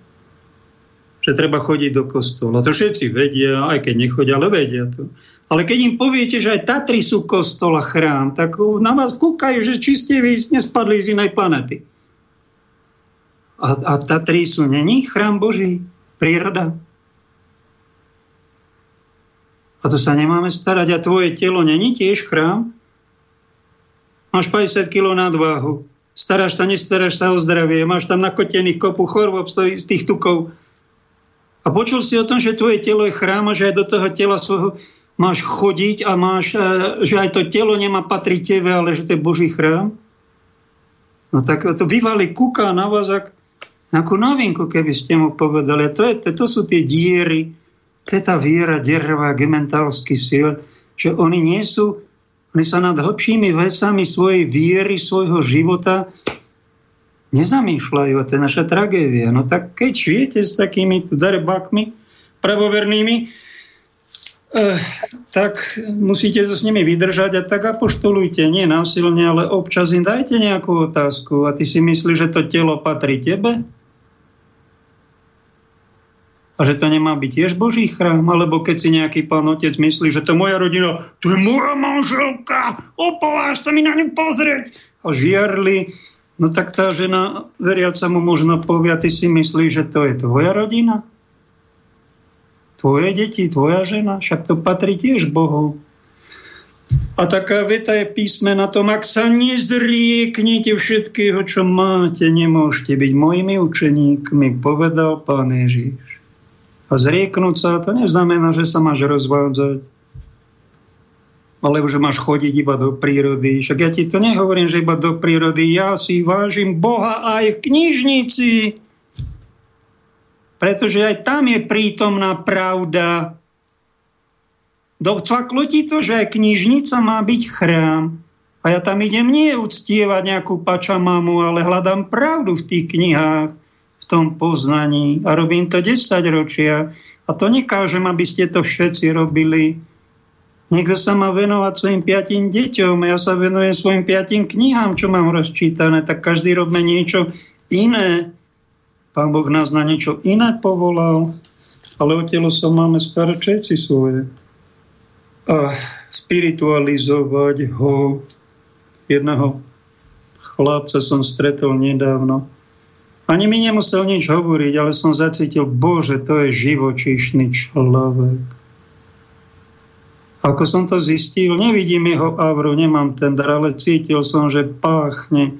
Že treba chodiť do kostola. To všetci vedia, aj keď nechodia, ale vedia to. Ale keď im poviete, že aj Tatry sú kostol a chrám, tak na vás kúkajú, že či ste vy nespadli z inej planety. A, a Tatry sú není chrám Boží, príroda. A to sa nemáme starať. A tvoje telo není tiež chrám? Máš 50 kg nadváhu. Staráš sa, nestaráš sa o zdravie. Máš tam nakotených kopu chorôb z tých tukov. A počul si o tom, že tvoje telo je chrám a že aj do toho tela svojho máš chodiť a máš, že aj to telo nemá patriť tebe, ale že to je Boží chrám? No tak to vyvali kúka na vás ako novinku, keby ste mu povedali. A to, je, to sú tie diery, tá viera dervá, gementálsky sil, že oni nie sú, oni sa nad hlbšími vecami svojej viery, svojho života nezamýšľajú. A to je naša tragédia. No tak keď žijete s takými darebákmi pravovernými, eh, tak musíte to s nimi vydržať a tak apoštolujte, nie násilne, ale občas im dajte nejakú otázku a ty si myslíš, že to telo patrí tebe? A že to nemá byť tiež Boží chrám? Alebo keď si nejaký pán otec myslí, že to moja rodina, to je moja manželka, opováž sa mi na ňu pozrieť. A žiarli, no tak tá žena veriaca mu možno povie, a ty si myslíš, že to je tvoja rodina? Tvoje deti, tvoja žena? Však to patrí tiež Bohu. A taká veta je písme na tom, ak sa nezrieknete všetkého, čo máte, nemôžete byť mojimi učeníkmi, povedal pán Ježiš. A zrieknúť sa, to neznamená, že sa máš rozvádzať. alebo že máš chodiť iba do prírody. Však ja ti to nehovorím, že iba do prírody. Ja si vážim Boha aj v knižnici. Pretože aj tam je prítomná pravda. Docvaklo ti to, že aj knižnica má byť chrám. A ja tam idem nie uctievať nejakú pačamamu, ale hľadám pravdu v tých knihách, tom poznaní. A robím to 10 ročia. A to nekážem, aby ste to všetci robili Niekto sa má venovať svojim piatim deťom, ja sa venujem svojim piatim knihám, čo mám rozčítané, tak každý robme niečo iné. Pán Boh nás na niečo iné povolal, ale o telo sa máme staré všetci svoje. A spiritualizovať ho. Jedného chlapca som stretol nedávno. Ani mi nemusel nič hovoriť, ale som zacítil, Bože, to je živočíšny človek ako som to zistil, nevidím jeho avru, nemám ten dar, ale cítil som, že páchne,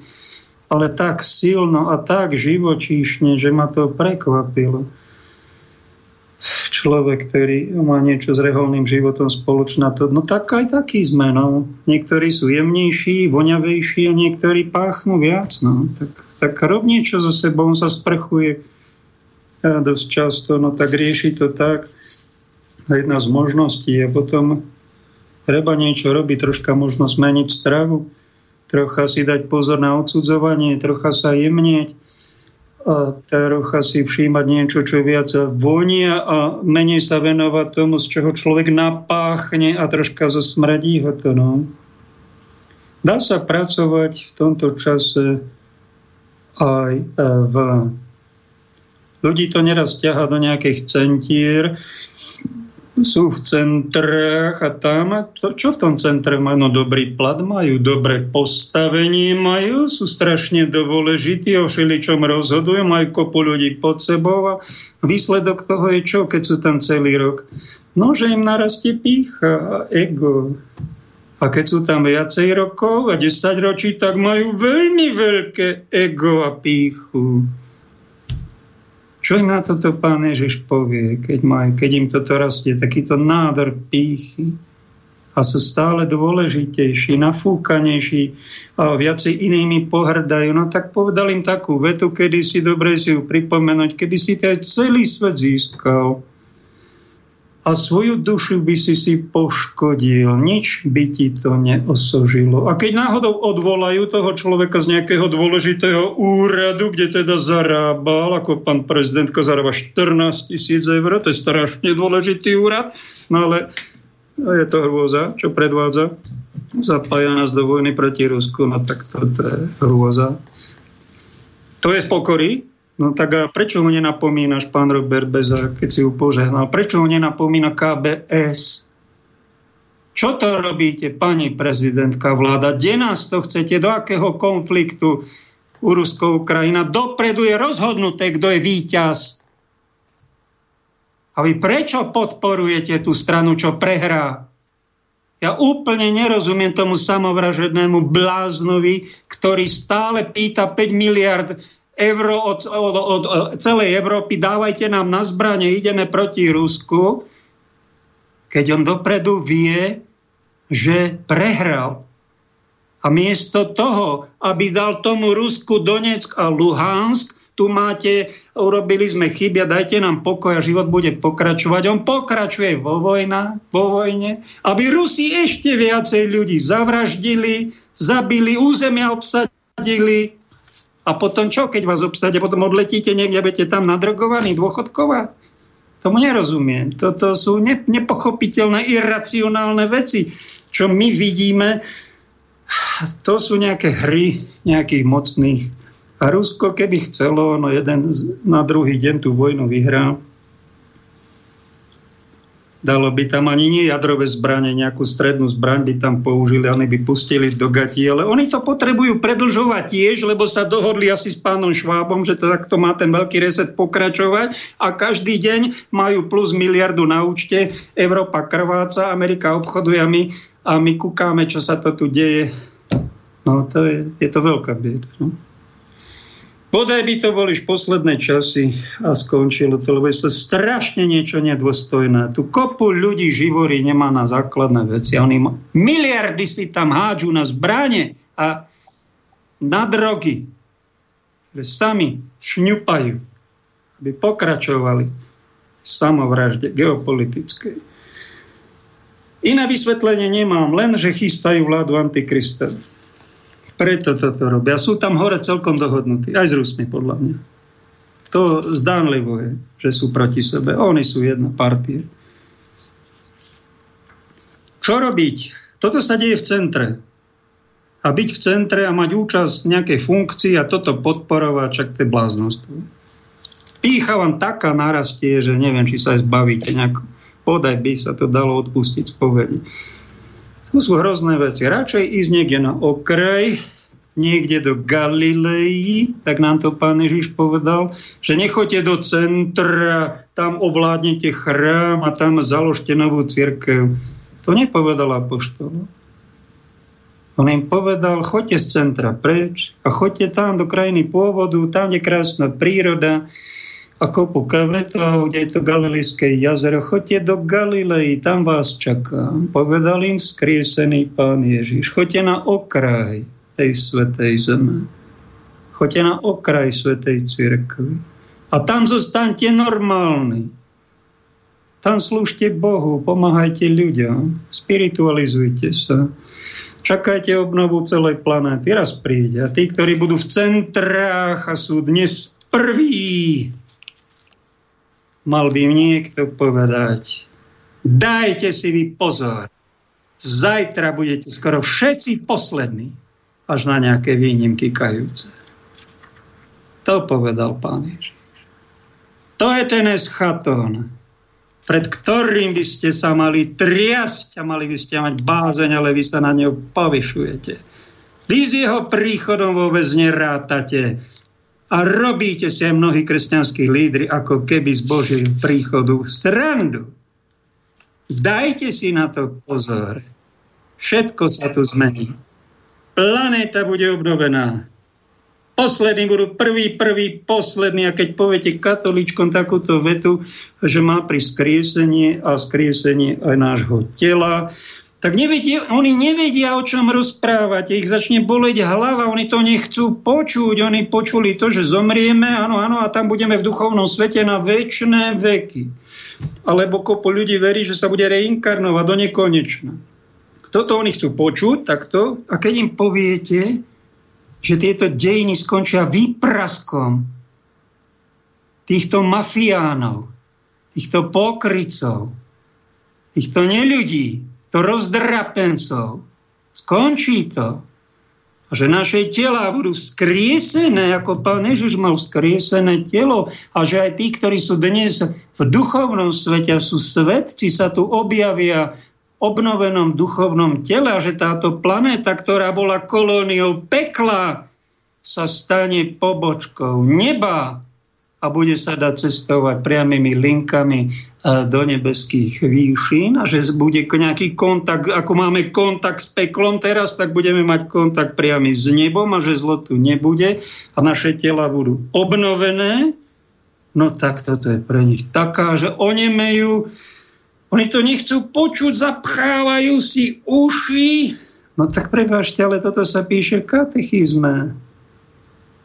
ale tak silno a tak živočíšne, že ma to prekvapilo. Človek, ktorý má niečo s reholným životom spoločné, to, no tak aj taký sme. No. Niektorí sú jemnejší, voňavejší a niektorí páchnú viac. No. Tak, tak rob niečo so sebou, sa sprchuje ja, dosť často, no tak rieši to tak. Jedna z možností je potom treba niečo robiť, troška možno zmeniť stravu, trocha si dať pozor na odsudzovanie, trocha sa jemnieť, a trocha si všímať niečo, čo viac vonia a menej sa venovať tomu, z čoho človek napáchne a troška zosmradí ho to. No. Dá sa pracovať v tomto čase aj e, v... Ľudí to neraz ťaha do nejakých centier, sú v centrách a tam, to, čo v tom centre majú? No dobrý plat majú, dobré postavenie majú, sú strašne dôležití o všeličom rozhodujú, majú kopu ľudí pod sebou a výsledok toho je čo, keď sú tam celý rok? No, že im narastie pícha a ego. A keď sú tam viacej rokov a 10 ročí, tak majú veľmi veľké ego a píchu. Čo im na toto pán Ježiš povie, keď, maj, keď im toto rastie, takýto nádor pýchy. A sú stále dôležitejší, nafúkanejší a viacej inými pohrdajú. No tak povedal im takú vetu, kedy si dobre si ju pripomenúť, kedy si aj celý svet získal a svoju dušu by si si poškodil, nič by ti to neosožilo. A keď náhodou odvolajú toho človeka z nejakého dôležitého úradu, kde teda zarábal, ako pán prezidentka zarába 14 tisíc eur, to je strašne dôležitý úrad, no ale je to hrôza, čo predvádza. Zapája nás do vojny proti Rusku, no tak to, to je hrôza. To je z pokory, No tak a prečo ho nenapomínaš, pán Robert Beza, keď si ho požehnal? Prečo ho nenapomína KBS? Čo to robíte, pani prezidentka vláda? Kde nás to chcete? Do akého konfliktu u Rusko-Ukrajina? Dopredu je rozhodnuté, kto je víťaz. A vy prečo podporujete tú stranu, čo prehrá? Ja úplne nerozumiem tomu samovražednému bláznovi, ktorý stále pýta 5 miliard euro od, od, od, od celej Európy, dávajte nám na zbranie, ideme proti Rusku, keď on dopredu vie, že prehral. A miesto toho, aby dal tomu Rusku Donetsk a Luhansk, tu máte, urobili sme chyby a dajte nám pokoj a život bude pokračovať. On pokračuje vo, vojna, vo vojne, aby Rusi ešte viacej ľudí zavraždili, zabili, územia obsadili, a potom čo, keď vás obsadia? Potom odletíte niekde, budete tam nadrogovaní, dôchodková? Tomu nerozumiem. Toto sú ne, nepochopiteľné, iracionálne veci, čo my vidíme. To sú nejaké hry nejakých mocných. A Rusko, keby chcelo, no jeden na druhý deň tú vojnu vyhrá, Dalo by tam ani nie jadrové zbranie, nejakú strednú zbraň by tam použili, oni by pustili do gatí, ale oni to potrebujú predlžovať tiež, lebo sa dohodli asi s pánom Švábom, že to takto má ten veľký reset pokračovať a každý deň majú plus miliardu na účte, Európa krváca, Amerika obchoduje a my, a my kúkáme, čo sa to tu deje. No to je, je to veľká bieda. No? Bodaj by to boli už posledné časy a skončilo to, lebo je to strašne niečo nedôstojné. Tu kopu ľudí živorí nemá na základné veci. Oni miliardy si tam hádžu na zbranie a na drogy, ktoré sami šňupajú, aby pokračovali v samovražde geopolitickej. Iné vysvetlenie nemám, len že chystajú vládu Antikrista. Preto toto robia. Sú tam hore celkom dohodnutí, aj s Rusmi, podľa mňa. To zdánlivo je, že sú proti sebe. Oni sú jedna partie. Čo robiť? Toto sa deje v centre a byť v centre a mať účasť v nejakej funkcii a toto podporovať, čak to je bláznostvo. Pícha vám taká narastie, že neviem, či sa aj zbavíte nejako. Podaj by sa to dalo odpustiť z povedi. To sú hrozné veci. Radšej ísť niekde na okraj, niekde do Galilei, tak nám to pán Ježiš povedal, že nechoďte do centra, tam ovládnete chrám a tam založte novú církev. To nepovedal apoštol. On im povedal, choďte z centra preč a choďte tam do krajiny pôvodu, tam je krásna príroda a kopu kavetov, kde je to Galilejské jazero. Choďte do Galilei, tam vás čaká. Povedal im skriesený pán Ježiš. Choďte na okraj tej svetej zeme. Choďte na okraj svetej cirkvi. A tam zostaňte normálni. Tam slúžte Bohu, pomáhajte ľuďom, spiritualizujte sa Čakajte obnovu celej planéty. Raz príde. A tí, ktorí budú v centrách a sú dnes prví, mal by im niekto povedať, dajte si vy pozor. Zajtra budete skoro všetci poslední, až na nejaké výnimky kajúce. To povedal pán Ježiš. To je ten eschatón pred ktorým by ste sa mali triasť a mali by ste mať bázeň, ale vy sa na neho povyšujete. Vy s jeho príchodom vôbec nerátate a robíte si aj mnohí kresťanskí lídry ako keby z Božieho príchodu srandu. Dajte si na to pozor. Všetko sa tu zmení. Planéta bude obnovená poslední budú prvý, prvý, posledný. A keď poviete katolíčkom takúto vetu, že má pri skriesenie a skriesenie aj nášho tela, tak nevedia, oni nevedia, o čom rozprávať. Ich začne boleť hlava, oni to nechcú počuť. Oni počuli to, že zomrieme, áno, áno, a tam budeme v duchovnom svete na väčšie veky. Alebo kopu ľudí verí, že sa bude reinkarnovať do nekonečna. Toto oni chcú počuť takto. A keď im poviete, že tieto dejiny skončia výpraskom týchto mafiánov, týchto pokrycov, týchto neľudí, to rozdrapencov. Skončí to. A že naše tela budú skriesené, ako pán Ježiš mal skriesené telo a že aj tí, ktorí sú dnes v duchovnom svete a sú svetci, sa tu objavia obnovenom duchovnom tele a že táto planéta, ktorá bola kolóniou pekla, sa stane pobočkou neba a bude sa dať cestovať priamými linkami e, do nebeských výšin a že bude nejaký kontakt, ako máme kontakt s peklom teraz, tak budeme mať kontakt priamy s nebom a že zlo tu nebude a naše tela budú obnovené, no tak toto je pre nich taká, že onemejú, oni to nechcú počuť, zapchávajú si uši. No tak prepáčte, ale toto sa píše v katechizme.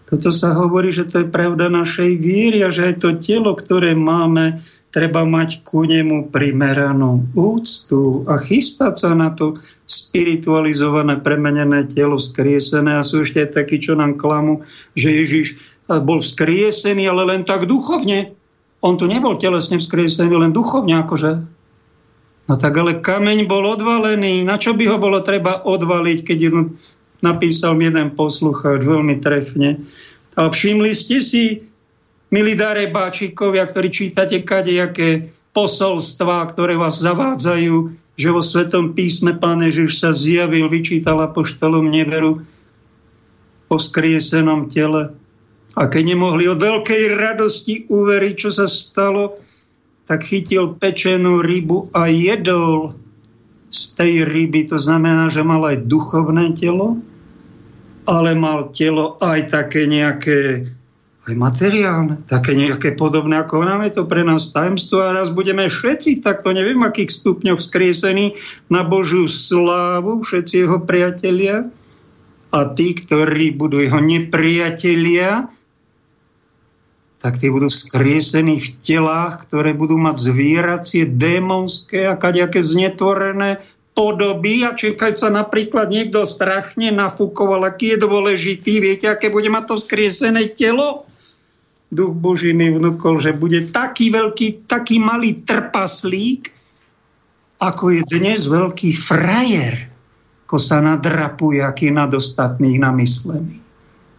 Toto sa hovorí, že to je pravda našej víry a že aj to telo, ktoré máme, treba mať ku nemu primeranú úctu a chystať sa na to spiritualizované, premenené telo, skriesené. A sú ešte aj takí, čo nám klamu, že Ježiš bol vzkriesený, ale len tak duchovne. On tu nebol telesne vzkriesený, len duchovne, akože No tak ale kameň bol odvalený. Na čo by ho bolo treba odvaliť, keď napísal jeden poslucháč veľmi trefne. A všimli ste si, milí darebáčikovia, ktorí čítate kadejaké posolstvá, ktoré vás zavádzajú, že vo Svetom písme Pán Ježiš sa zjavil, vyčítal apoštolom neveru po skriesenom tele. A keď nemohli od veľkej radosti uveriť, čo sa stalo, tak chytil pečenú rybu a jedol z tej ryby. To znamená, že mal aj duchovné telo, ale mal telo aj také nejaké aj materiálne, také nejaké podobné, ako nám je to pre nás tajemstvo a raz budeme všetci takto, neviem, akých stupňoch skriesení na Božiu slávu, všetci jeho priatelia a tí, ktorí budú jeho nepriatelia, tak tí budú vzkriesení v telách, ktoré budú mať zvieracie, démonské a kaďaké znetvorené podoby a či keď sa napríklad niekto strašne nafúkoval, aký je dôležitý, viete, aké bude mať to skriesené telo? Duch Boží mi vnúkol, že bude taký veľký, taký malý trpaslík, ako je dnes veľký frajer, ako sa nadrapuje, aký nad ostatných namyslený.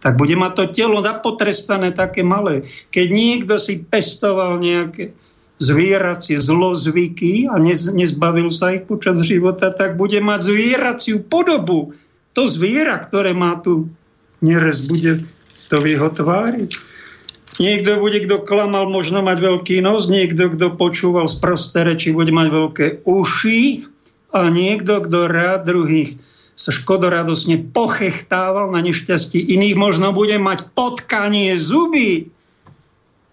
Tak bude mať to telo napotrestané také malé. Keď niekto si pestoval nejaké zvieracie zlozvyky a nez, nezbavil sa ich počas života, tak bude mať zvieraciu podobu. To zviera, ktoré má tu nerez, bude to v jeho tvári. Niekto bude, kto klamal, možno mať veľký nos, niekto, kto počúval z prosté reči, bude mať veľké uši a niekto, kto rád druhých sa škodoradosne pochechtával na nešťastí iných, možno bude mať potkanie zuby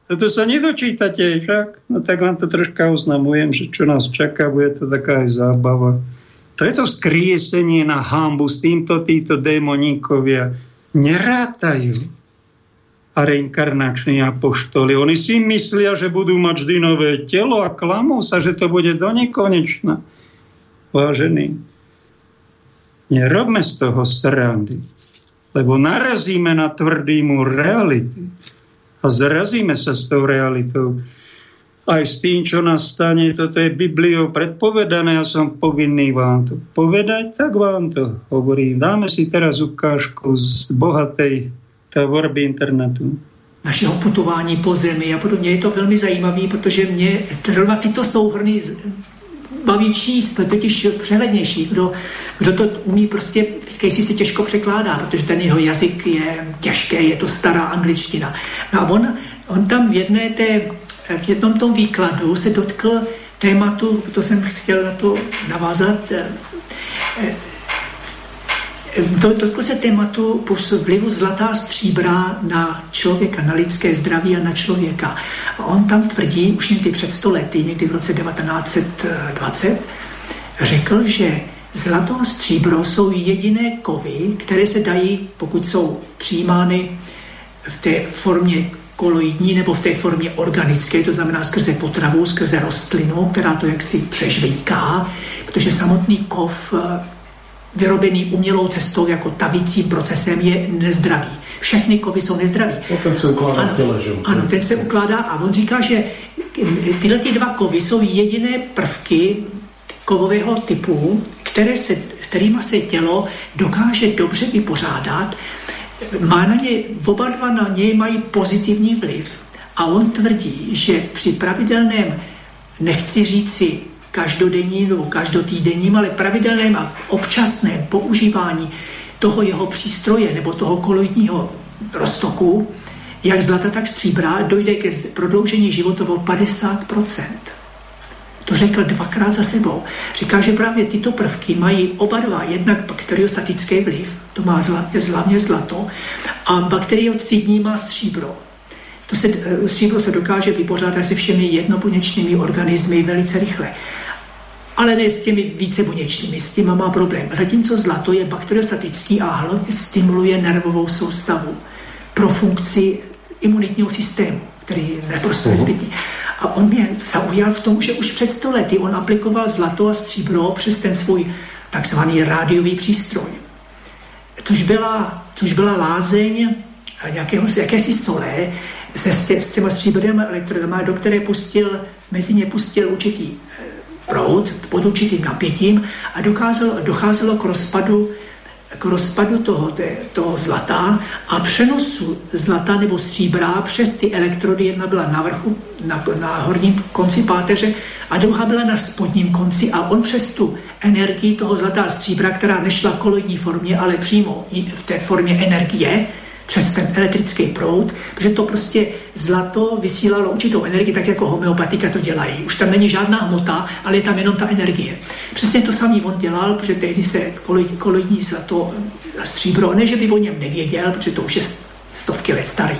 toto sa nedočítate, však? No tak vám to troška oznamujem, že čo nás čaká, bude to taká aj zábava. To je to skriesenie na hambu, s týmto títo démoníkovia nerátajú. A reinkarnační apoštoli. Oni si myslia, že budú mať vždy nové telo a klamú sa, že to bude do nekonečna. Vážený, nerobme z toho srandy, lebo narazíme na tvrdý múr reality a zrazíme sa s tou realitou. Aj s tým, čo nás stane, toto je Bibliou predpovedané, ja som povinný vám to povedať, tak vám to hovorím. Dáme si teraz ukážku z bohatej tvorby internetu našeho putování po zemi a podobně. Je to velmi zajímavé, protože mě zrovna tyto souhrny baví číst, totiž přehlednější. Kdo, kdo to umí prostě, Casey si těžko překládá, protože ten jeho jazyk je těžké, je to stará angličtina. No a on, on tam v, jedné té, v jednom tom výkladu se dotkl tématu, to jsem chtěl na to navázat, Dotkl se tématu vlivu zlatá stříbra na člověka, na lidské zdraví a na člověka. A on tam tvrdí, už někdy před stolety, někdy v roce 1920, řekl, že zlato a stříbro jsou jediné kovy, které se dají, pokud jsou přijímány v té formě koloidní nebo v té formě organické, to znamená skrze potravu, skrze rostlinu, která to jaksi přežvíká, protože samotný kov vyrobený umělou cestou jako tavicím procesem je nezdravý. Všechny kovy jsou nezdraví. No, ten se ukládá ano, v těle, že? Ano, ten se ukládá a on říká, že tyhle ty dva kovy jsou jediné prvky kovového typu, které se, kterýma se tělo dokáže dobře vypořádat, má na ně, oba dva na něj mají pozitivní vliv. A on tvrdí, že při pravidelném, nechci říci každodenním nebo každotýdenním, ale pravidelném a občasném používání toho jeho přístroje nebo toho koloidního roztoku, jak zlata, tak stříbra, dojde ke prodloužení života o 50%. To řekl dvakrát za sebou. Říká, že právě tyto prvky mají oba dva, jednak bakteriostatický vliv, to má hlavně zlato, a bakteriocidní má stříbro. To se, eh, stříbro se dokáže vypořádat se všemi jednobuněčnými organismy velice rychle ale ne s těmi vícebuněčnými, s těma má problém. Zatímco zlato je bakteriostatický a hlavně stimuluje nervovou soustavu pro funkci imunitního systému, který je naprosto nezbytný. A on mě zaujal v tom, že už před sto lety on aplikoval zlato a stříbro přes ten svůj takzvaný rádiový přístroj. Což byla, což byla lázeň nějakého, jakési solé se s těma stříbrnými elektrodama, do které pustil, mezi ně pustil určitý eh, proud pod určitým napětím a dokázalo, docházelo k rozpadu k rozpadu toho, toho zlata a přenosu zlata nebo stříbra přes ty elektrody. Jedna byla na vrchu, na, na horním konci páteře a druhá byla na spodním konci a on přes tu energii toho zlata a stříbra, která nešla koloidní formě, ale přímo v té formě energie, přes ten elektrický proud, protože to prostě zlato vysílalo určitou energii, tak jako homeopatika to dělají. Už tam není žádná hmota, ale je tam jenom ta energie. Přesně to samý on dělal, protože tehdy se koloidní zlato a stříbro, ne, že by o něm nevěděl, protože to už je stovky let starý,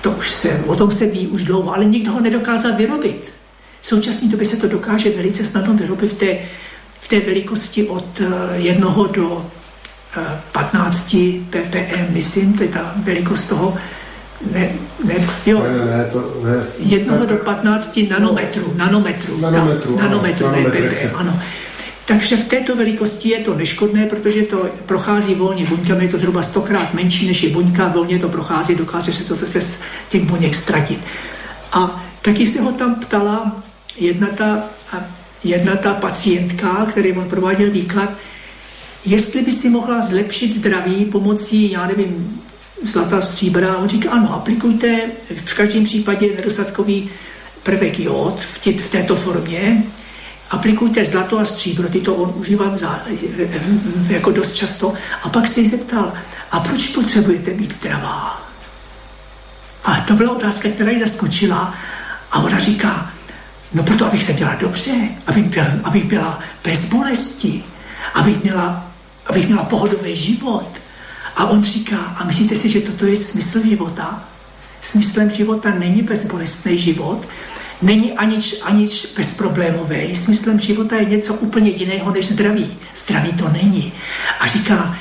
To už se, o tom se ví už dlouho, ale nikdo ho nedokázal vyrobit. V současné době se to dokáže velice snadno vyrobit v té, v té velikosti od eh, jednoho do 15 eh, ppm, myslím, to je ta velikost toho, ne, ne, jo, ne, ne, to, ne. jednoho do 15 nanometrů, nanometrů, nanometrů, ta, nanometrů, nanometrů ppm, ano. Takže v této velikosti je to neškodné, protože to prochází volně buňkami, je to zhruba stokrát menší než je buňka, volně to prochází, dokáže se to zase z těch buněk ztratit. A taky se ho tam ptala jedna ta, jedna ta pacientka, který on prováděl výklad, jestli by si mohla zlepšit zdraví pomocí, já nevím, zlatá stříbra. On říká, ano, aplikujte v každém případě nedostatkový prvek jod v, tě, v této formě, aplikujte zlato a stříbro, ty to on užívá za, jako dost často. A pak se jí zeptal, a proč potřebujete být zdravá? A to byla otázka, která ji zaskočila. A ona říká, no proto, abych se dělala dobře, abych byla, abych byla bez bolesti, abych měla, abych měla pohodový život. A on říká, a myslíte si, že toto je smysl života? Smyslem života není bezbolestný život, není anič, anič bezproblémový. Smyslem života je něco úplně jiného než zdraví. Zdraví to není. A říká,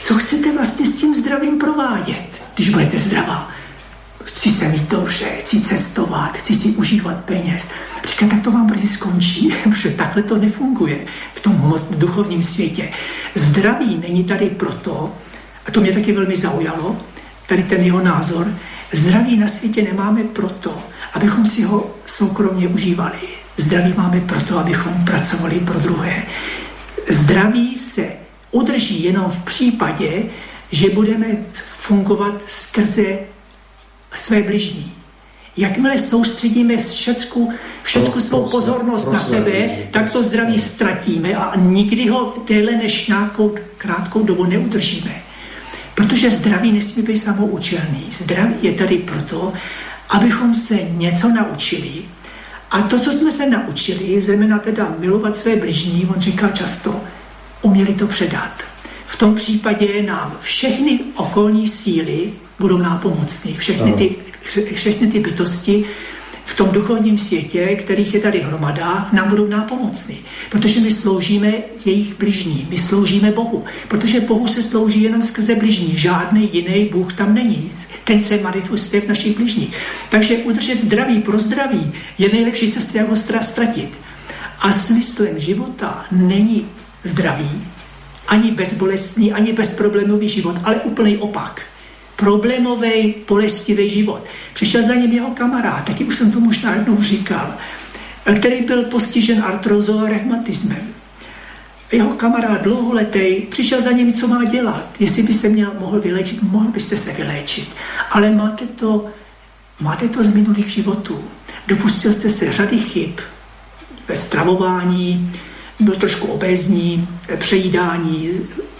co chcete vlastně s tím zdravím provádět, když budete zdravá? Chci se mít dobře, chci cestovat, chci si užívat peněz. Říká, tak to vám brzy skončí, protože takhle to nefunguje v tom duchovním světě. Zdraví není tady proto, a to mě taky velmi zaujalo, tady ten jeho názor, zdraví na světě nemáme proto, abychom si ho soukromně užívali. Zdraví máme proto, abychom pracovali pro druhé. Zdraví se udrží jenom v případě, že budeme fungovat skrze své bližní. Jakmile soustředíme všecku, všecku svou pozornost na sebe, tak to zdraví ztratíme a nikdy ho déle než nějakou krátkou dobu neudržíme. Protože zdraví nesmí být samoučelný. Zdraví je tady proto, abychom se něco naučili. A to, co jsme se naučili, zejména teda milovat své bližní, on říká často, uměli to předat. V tom případě nám všechny okolní síly budou nápomocné. Všechny ty, všechny ty bytosti v tom duchovním světě, kterých je tady hromada, nám budou nápomocny. Protože my sloužíme jejich bližní, my sloužíme Bohu. Protože Bohu se slouží jenom skrze bližní, žádný jiný Bůh tam není. Ten se manifestuje v našich bližních. Takže udržet zdraví pro zdraví je nejlepší cesta, jak ho ztratit. A smyslem života není zdraví, ani bezbolestný, ani bezproblémový život, ale úplný opak problémový, bolestivý život. Přišel za ním jeho kamarád, taky už jsem to možná jednou říkal, který byl postižen artrózou a reumatismem. Jeho kamarád dlouholetý přišel za ním, co má dělat. Jestli by se měl, mohl vyléčit, mohl byste se vyléčit. Ale máte to, máte to z minulých životů. Dopustil jste se řady chyb ve stravování, byl trošku obézní, přejídání,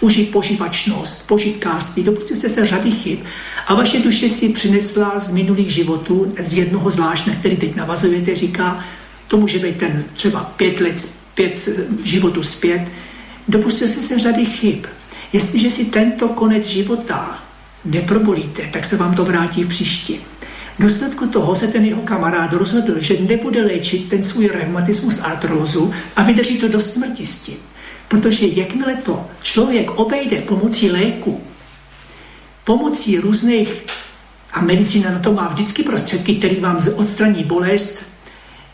užit poživačnost, požitkářství, dopustil jste se řady chyb a vaše duše si přinesla z minulých životů, z jednoho zvlášť, který teď navazujete, říká, to může být ten třeba pět let, pět životů zpět, dopustil jste se řady chyb. Jestliže si tento konec života neprobolíte, tak se vám to vrátí v příští. V důsledku toho se ten jeho kamarád rozhodl, že nebude léčit ten svůj reumatismus artrózu a vydrží to do smrti s tím. Protože jakmile to člověk obejde pomocí léku, pomocí různých, a medicína na to má vždycky prostředky, které vám odstraní bolest,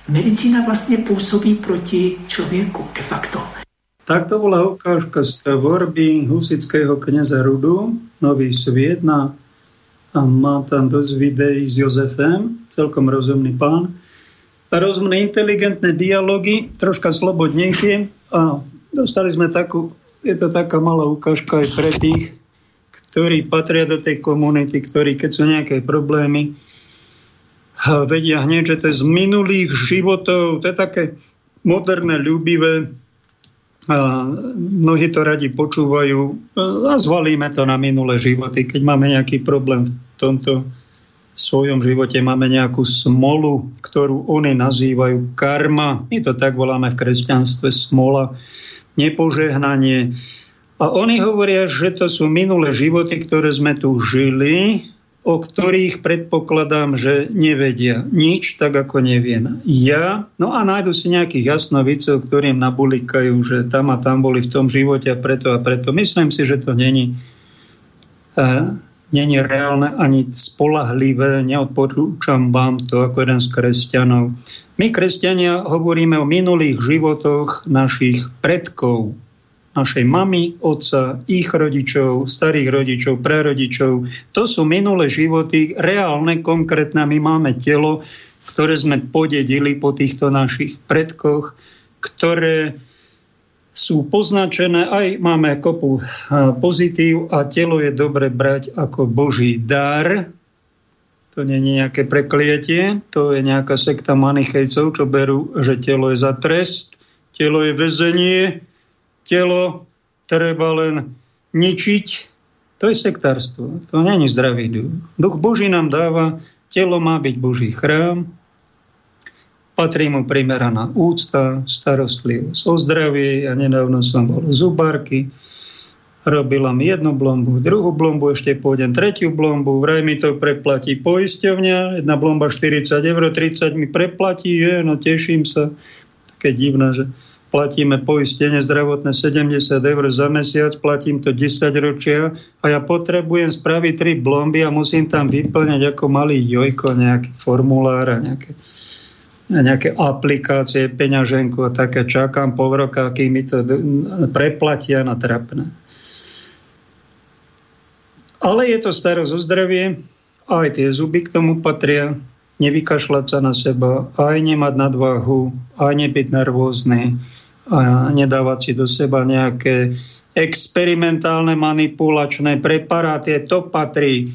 medicína vlastně působí proti člověku de facto. Tak to bola ukážka z tvorby husického kniaza Rudu, Nový sviet na a má tam dosť videí s Jozefem, celkom rozumný pán. Rozumné, inteligentné dialógy, troška slobodnejšie a dostali sme takú, je to taká malá ukážka aj pre tých, ktorí patria do tej komunity, ktorí keď sú nejaké problémy, vedia hneď, že to je z minulých životov, to je také moderné, ľúbivé, mnohí to radi počúvajú a zvalíme to na minulé životy. Keď máme nejaký problém v tomto svojom živote, máme nejakú smolu, ktorú oni nazývajú karma. My to tak voláme v kresťanstve smola, nepožehnanie. A oni hovoria, že to sú minulé životy, ktoré sme tu žili o ktorých predpokladám, že nevedia nič, tak ako neviem ja. No a nájdu si nejakých jasnovicov, ktorým nabulikajú, že tam a tam boli v tom živote a preto a preto. Myslím si, že to není, uh, není reálne ani spolahlivé. Neodporúčam vám to ako jeden z kresťanov. My, kresťania, hovoríme o minulých životoch našich predkov, našej mamy, otca, ich rodičov, starých rodičov, prarodičov. To sú minulé životy, reálne, konkrétne. My máme telo, ktoré sme podedili po týchto našich predkoch, ktoré sú poznačené, aj máme kopu pozitív a telo je dobre brať ako Boží dar. To nie je nejaké preklietie, to je nejaká sekta manichejcov, čo berú, že telo je za trest, telo je väzenie, telo treba len ničiť, to je sektárstvo. To není zdravý duch. Duch Boží nám dáva, telo má byť Boží chrám, patrí mu primeraná úcta, starostlivosť o zdravie. Ja nedávno som bol v zubárky, robila mi jednu blombu, druhú blombu, ešte pôjdem tretiu blombu, vraj mi to preplatí poisťovňa, jedna blomba 40 eur, 30 mi preplatí, je, no teším sa. Také divné, že platíme poistenie zdravotné 70 eur za mesiac, platím to 10 ročia a ja potrebujem spraviť tri blomby a musím tam vyplňať ako malý jojko nejaký formulár a nejaké, nejaké aplikácie, peňaženku a také. Čakám pol roka, kým mi to preplatia na trapné. Ale je to starosť o zdravie, aj tie zuby k tomu patria, nevykašľať sa na seba, aj nemať nadváhu, aj nebyť nervózny, a nedávať si do seba nejaké experimentálne manipulačné preparáty. To patrí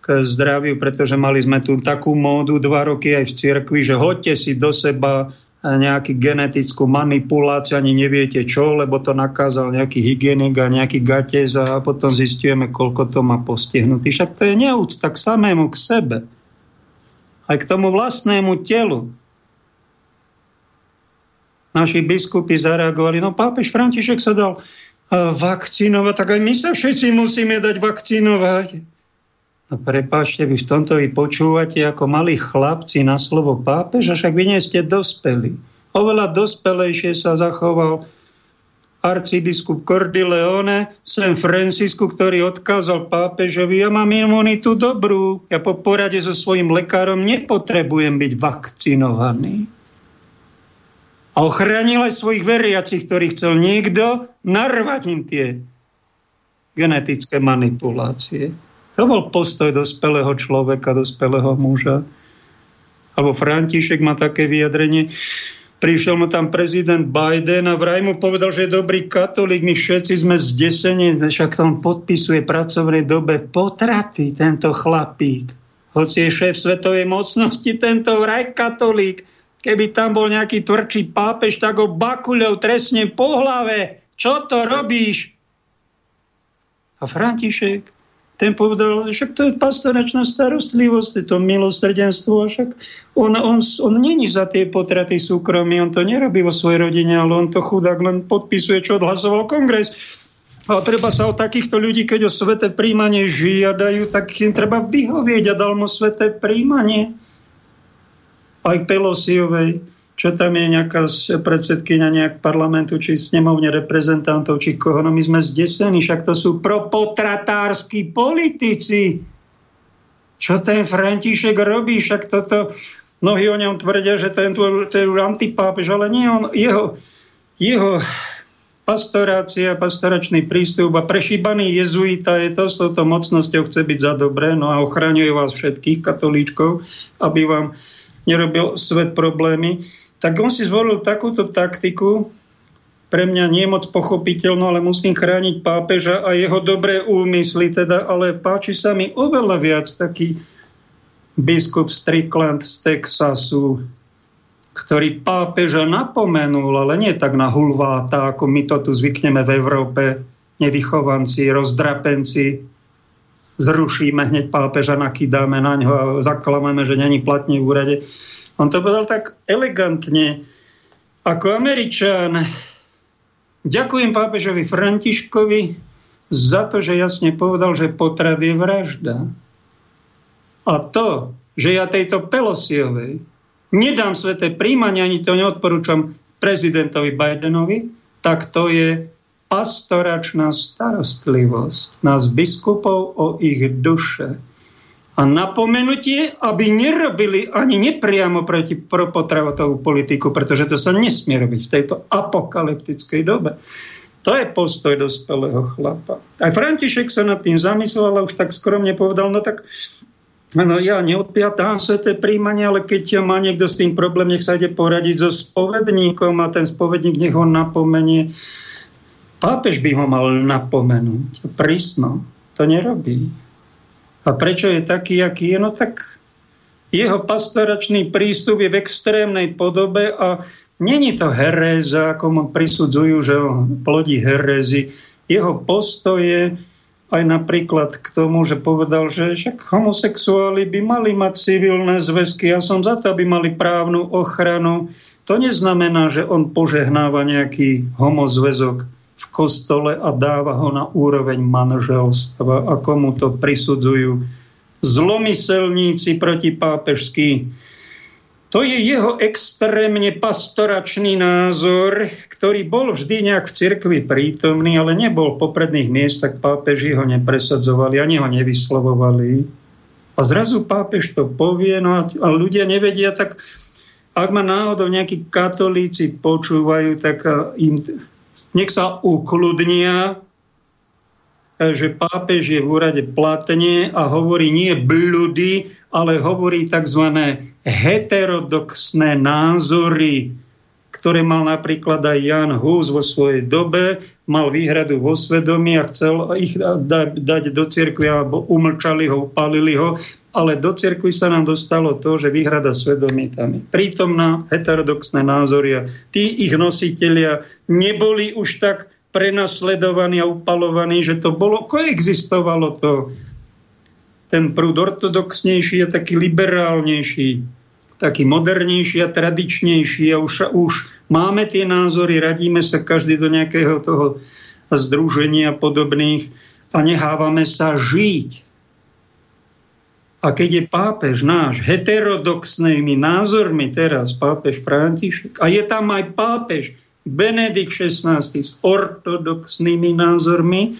k zdraviu, pretože mali sme tu takú módu dva roky aj v cirkvi, že hoďte si do seba nejakú genetickú manipuláciu, ani neviete čo, lebo to nakázal nejaký hygienik a nejaký gatez a potom zistujeme, koľko to má postihnutý. Však to je neúcta k samému, k sebe. Aj k tomu vlastnému telu naši biskupy zareagovali, no pápež František sa dal uh, vakcinovať, tak aj my sa všetci musíme dať vakcinovať. No prepáčte, vy v tomto vy počúvate ako malí chlapci na slovo pápeža, však vy nie ste dospeli. Oveľa dospelejšie sa zachoval arcibiskup Cordileone, San Francisku, ktorý odkázal pápežovi, ja mám imunitu dobrú, ja po porade so svojím lekárom nepotrebujem byť vakcinovaný a ochránil aj svojich veriacich, ktorých chcel niekto narvať im tie genetické manipulácie. To bol postoj dospelého človeka, dospelého muža. Alebo František má také vyjadrenie. Prišiel mu tam prezident Biden a vraj mu povedal, že je dobrý katolík. My všetci sme zdesení, však tam podpisuje pracovnej dobe potraty tento chlapík. Hoci je šéf svetovej mocnosti, tento vraj katolík Keby tam bol nejaký tvrdší pápež, tak ho bakuľou trestne po hlave. Čo to robíš? A František, ten povedal, že to je pastoračná starostlivosť, je to milosrdenstvo, však on, on, on není za tie potraty súkromí, on to nerobí vo svojej rodine, ale on to chudák len podpisuje, čo odhlasoval kongres. A treba sa o takýchto ľudí, keď o sveté príjmanie žiadajú, tak im treba vyhovieť a dal mu sveté príjmanie aj Pelosiovej, čo tam je nejaká predsedkynia nejak parlamentu, či snemovne reprezentantov, či koho. No my sme zdesení, však to sú propotratársky politici. Čo ten František robí? Však toto, mnohí o ňom tvrdia, že ten tu, to je antipápež, ale nie on, jeho, jeho pastorácia, pastoračný prístup a prešíbaný jezuita je to, s touto mocnosťou chce byť za dobré, no a ochraňuje vás všetkých katolíčkov, aby vám nerobil svet problémy, tak on si zvolil takúto taktiku, pre mňa nie je moc pochopiteľno, ale musím chrániť pápeža a jeho dobré úmysly, teda, ale páči sa mi oveľa viac taký biskup Strickland z Texasu, ktorý pápeža napomenul, ale nie tak na hulváta, ako my to tu zvykneme v Európe, nevychovanci, rozdrapenci, zrušíme hneď pápeža, nakýdáme na ňo a zaklameme, že není platný v úrade. On to povedal tak elegantne, ako Američan. Ďakujem pápežovi Františkovi za to, že jasne povedal, že potrat je vražda. A to, že ja tejto Pelosiovej nedám sveté príjmanie, ani to neodporúčam prezidentovi Bidenovi, tak to je pastoračná starostlivosť nás biskupov o ich duše. A napomenutie, aby nerobili ani nepriamo proti propotravotovú politiku, pretože to sa nesmie robiť v tejto apokalyptickej dobe. To je postoj dospelého chlapa. Aj František sa nad tým zamyslel, ale už tak skromne povedal, no tak No ja neodpiatám sveté príjmanie, ale keď má niekto s tým problém, nech sa ide poradiť so spovedníkom a ten spovedník nech ho napomenie. Pápež by ho mal napomenúť. Prísno. To nerobí. A prečo je taký, aký je? No tak jeho pastoračný prístup je v extrémnej podobe a není to heréza, ako mu prisudzujú, že plodí herézy. Jeho postoje aj napríklad k tomu, že povedal, že však homosexuáli by mali mať civilné zväzky. Ja som za to, aby mali právnu ochranu. To neznamená, že on požehnáva nejaký homozväzok kostole a dáva ho na úroveň manželstva a komu to prisudzujú zlomyselníci protipápežskí to je jeho extrémne pastoračný názor, ktorý bol vždy nejak v cirkvi prítomný, ale nebol v popredných miestach, pápeži ho nepresadzovali, ani ho nevyslovovali. A zrazu pápež to povie, no a ľudia nevedia, tak ak ma náhodou nejakí katolíci počúvajú, tak im, nech sa ukludnia, že pápež je v úrade platne a hovorí nie blúdy, ale hovorí tzv heterodoxné názory, ktoré mal napríklad aj Jan Hus vo svojej dobe, mal výhradu vo svedomí a chcel ich dať do cirkvi, alebo umlčali ho, upálili ho, ale do cirkvi sa nám dostalo to, že výhrada svedomí tam je prítomná, heterodoxné názory a tí ich nositelia neboli už tak prenasledovaní a upalovaní, že to bolo, koexistovalo to ten prúd ortodoxnejší je taký liberálnejší, taký modernejší a tradičnejší a už, už máme tie názory, radíme sa každý do nejakého toho združenia podobných a nehávame sa žiť. A keď je pápež náš heterodoxnými názormi teraz, pápež František, a je tam aj pápež Benedikt XVI s ortodoxnými názormi,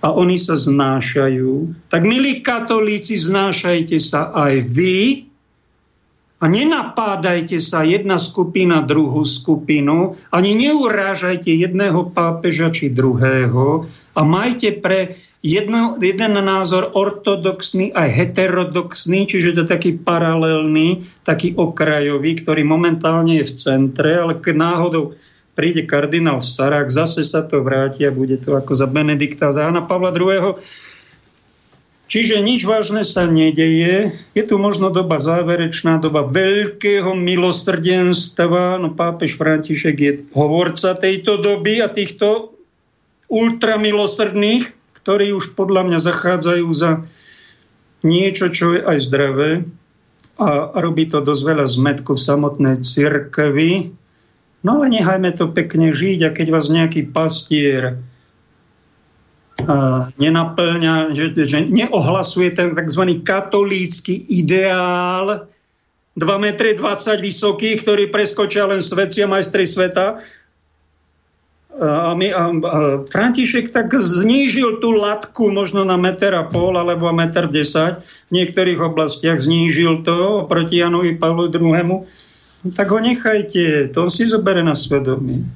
a oni sa znášajú, tak milí katolíci, znášajte sa aj vy a nenapádajte sa jedna skupina druhú skupinu, ani neurážajte jedného pápeža či druhého a majte pre jedno, jeden názor ortodoxný aj heterodoxný, čiže to taký paralelný, taký okrajový, ktorý momentálne je v centre, ale keď náhodou príde kardinál Sarák, zase sa to vráti a bude to ako za Benedikta, za Jana Pavla II. Čiže nič vážne sa nedeje. Je tu možno doba záverečná, doba veľkého milosrdenstva. No pápež František je hovorca tejto doby a týchto ultramilosrdných, ktorí už podľa mňa zachádzajú za niečo, čo je aj zdravé a robí to dosť veľa zmetku v samotnej cirkvi. No ale nechajme to pekne žiť a keď vás nejaký pastier nenaplňa, že, že neohlasuje ten tzv. katolícky ideál 2,20 m vysoký, ktorý preskočia len svetci a majstri sveta, a, my, a, a František tak znížil tú latku možno na meter a pol alebo meter desať. V niektorých oblastiach znížil to oproti Janovi Pavlu II tak ho nechajte, to on si zobere na svedomie.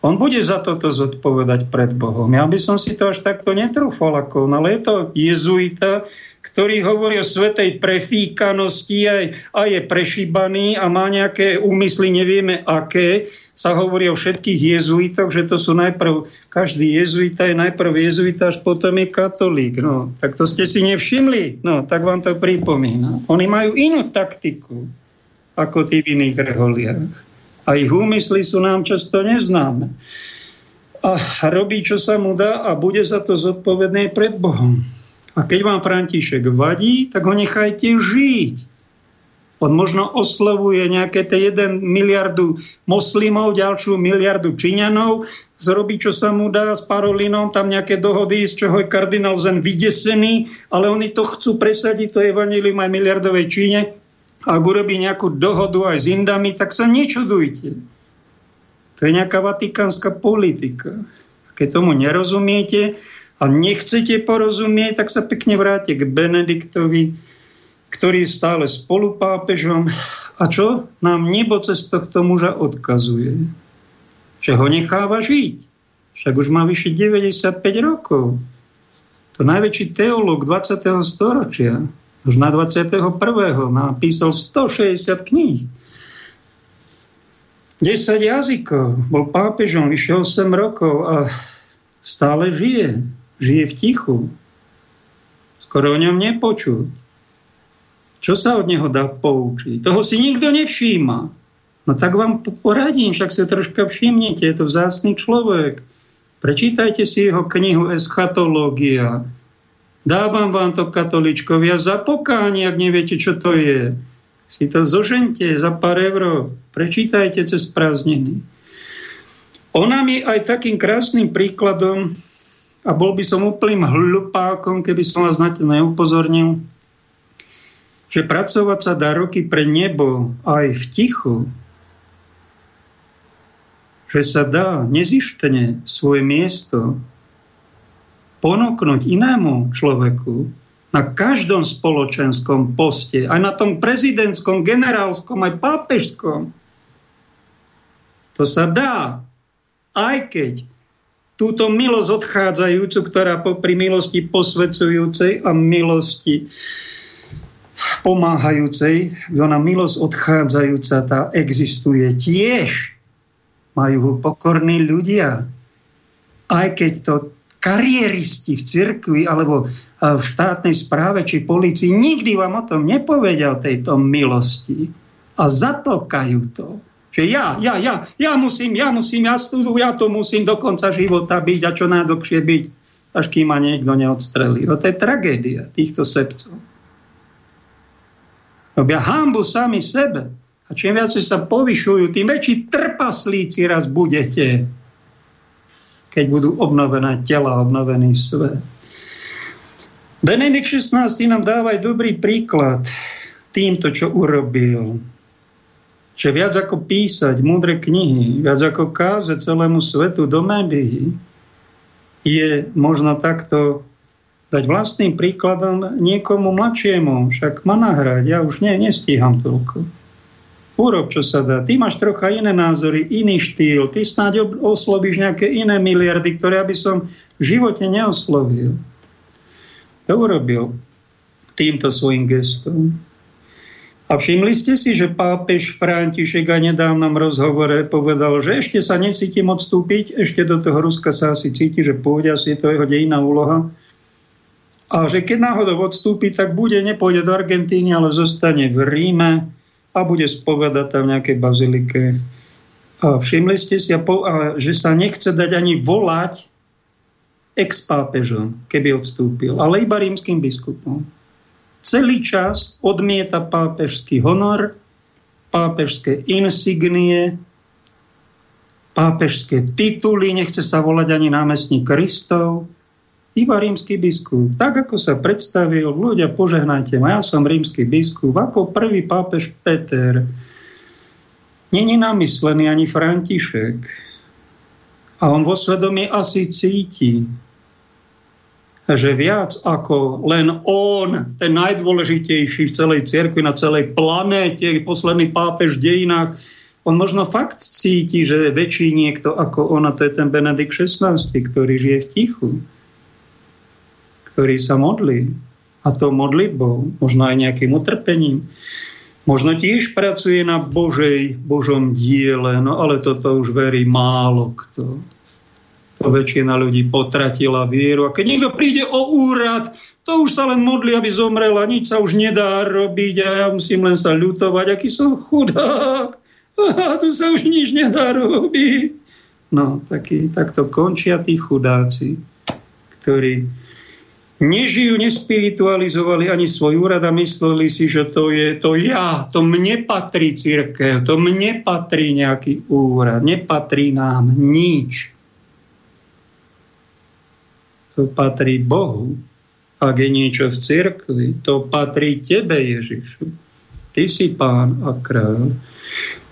On bude za toto zodpovedať pred Bohom. Ja by som si to až takto netrúfal ako on, ale je to jezuita, ktorý hovorí o svetej prefíkanosti aj, a je prešíbaný a má nejaké úmysly, nevieme aké. Sa hovorí o všetkých jezuitoch, že to sú najprv, každý jezuita je najprv jezuita, až potom je katolík. No, tak to ste si nevšimli. No, tak vám to pripomína. Oni majú inú taktiku ako tí v iných reholiach. A ich úmysly sú nám často neznáme. A robí, čo sa mu dá a bude za to zodpovedné pred Bohom. A keď vám František vadí, tak ho nechajte žiť. On možno oslovuje nejaké tie 1 miliardu moslimov, ďalšiu miliardu Číňanov, zrobí, čo sa mu dá s Parolinom, tam nejaké dohody, z čoho je kardinál Zen vydesený, ale oni to chcú presadiť, to evanilium aj miliardovej Číne. Ak urobí nejakú dohodu aj s Indami, tak sa nečudujte. To je nejaká vatikánska politika. Keď tomu nerozumiete a nechcete porozumieť, tak sa pekne vráte k Benediktovi, ktorý je stále spolupápežom. A čo nám nebo cez tohto muža odkazuje? Že ho necháva žiť. Však už má vyše 95 rokov. To najväčší teológ 20. storočia, už na 21. napísal 160 kníh. 10 jazykov, bol pápežom vyše 8 rokov a stále žije. Žije v tichu. Skoro o ňom nepočuť. Čo sa od neho dá poučiť? Toho si nikto nevšíma. No tak vám poradím, však si troška všimnite, je to vzácný človek. Prečítajte si jeho knihu Eschatológia. Dávam vám to katoličkovia za pokánie, ak neviete, čo to je. Si to zožente za pár eur. Prečítajte cez prázdniny. Ona mi aj takým krásnym príkladom, a bol by som úplným hlupákom, keby som vás na to neupozornil, že pracovať sa dá roky pre nebo aj v tichu, že sa dá nezištene svoje miesto ponúknuť inému človeku na každom spoločenskom poste, aj na tom prezidentskom, generálskom, aj pápežskom. To sa dá, aj keď túto milosť odchádzajúcu, ktorá popri milosti posvedzujúcej a milosti pomáhajúcej, zóna milosť odchádzajúca, tá existuje tiež. Majú ho pokorní ľudia. Aj keď to kariéristi v cirkvi alebo v štátnej správe či policii nikdy vám o tom nepovedia o tejto milosti. A zatlkajú to. Že ja, ja, ja, ja musím, ja musím, ja studu, ja to musím do konca života byť a čo najdlhšie byť, až kým ma niekto neodstrelí. No to je tragédia týchto sebcov. Robia hambu sami sebe. A čím viac sa povyšujú, tým väčší trpaslíci raz budete, keď budú obnovené tela, obnovený svet. Benedikt XVI nám dáva aj dobrý príklad týmto, čo urobil. Že viac ako písať múdre knihy, viac ako kázať celému svetu do médií, je možno takto dať vlastným príkladom niekomu mladšiemu, však ma nahrať, ja už ne, nestíham toľko. Urob, čo sa dá. Ty máš trocha iné názory, iný štýl, ty snáď oslovíš nejaké iné miliardy, ktoré by som v živote neoslovil. To urobil týmto svojim gestom. A všimli ste si, že pápež František aj nedávnom rozhovore povedal, že ešte sa nesítim odstúpiť, ešte do toho Ruska sa asi cíti, že pôjde, asi je to jeho dejná úloha a že keď náhodou odstúpi, tak bude, nepôjde do Argentíny, ale zostane v Ríme a bude spovedať tam v nejakej bazilike. A všimli ste si, že sa nechce dať ani volať ex-pápežom, keby odstúpil, ale iba rímským biskupom. Celý čas odmieta pápežský honor, pápežské insignie, pápežské tituly, nechce sa volať ani námestník Kristov, iba rímsky biskup. Tak, ako sa predstavil, ľudia, požehnajte ma, ja som rímsky biskup, ako prvý pápež Peter. Není namyslený ani František. A on vo svedomí asi cíti, že viac ako len on, ten najdôležitejší v celej cirkvi, na celej planéte, posledný pápež v dejinách, on možno fakt cíti, že je väčší niekto ako on, a to je ten Benedikt XVI, ktorý žije v tichu ktorý sa modlí. A to modlitbou, možno aj nejakým utrpením. Možno tiež pracuje na Božej, Božom diele, no ale toto už verí málo kto. To väčšina ľudí potratila vieru. A keď niekto príde o úrad, to už sa len modlí, aby zomrel a nič sa už nedá robiť a ja musím len sa ľutovať, aký som chudák. A tu sa už nič nedá robiť. No, taký, takto končia tí chudáci, ktorí nežijú, nespiritualizovali ani svoj úrad a mysleli si, že to je to ja, to mne patrí církev, to mne patrí nejaký úrad, nepatrí nám nič. To patrí Bohu. Ak je niečo v cirkvi, to patrí tebe, Ježišu. Ty si pán a kráľ.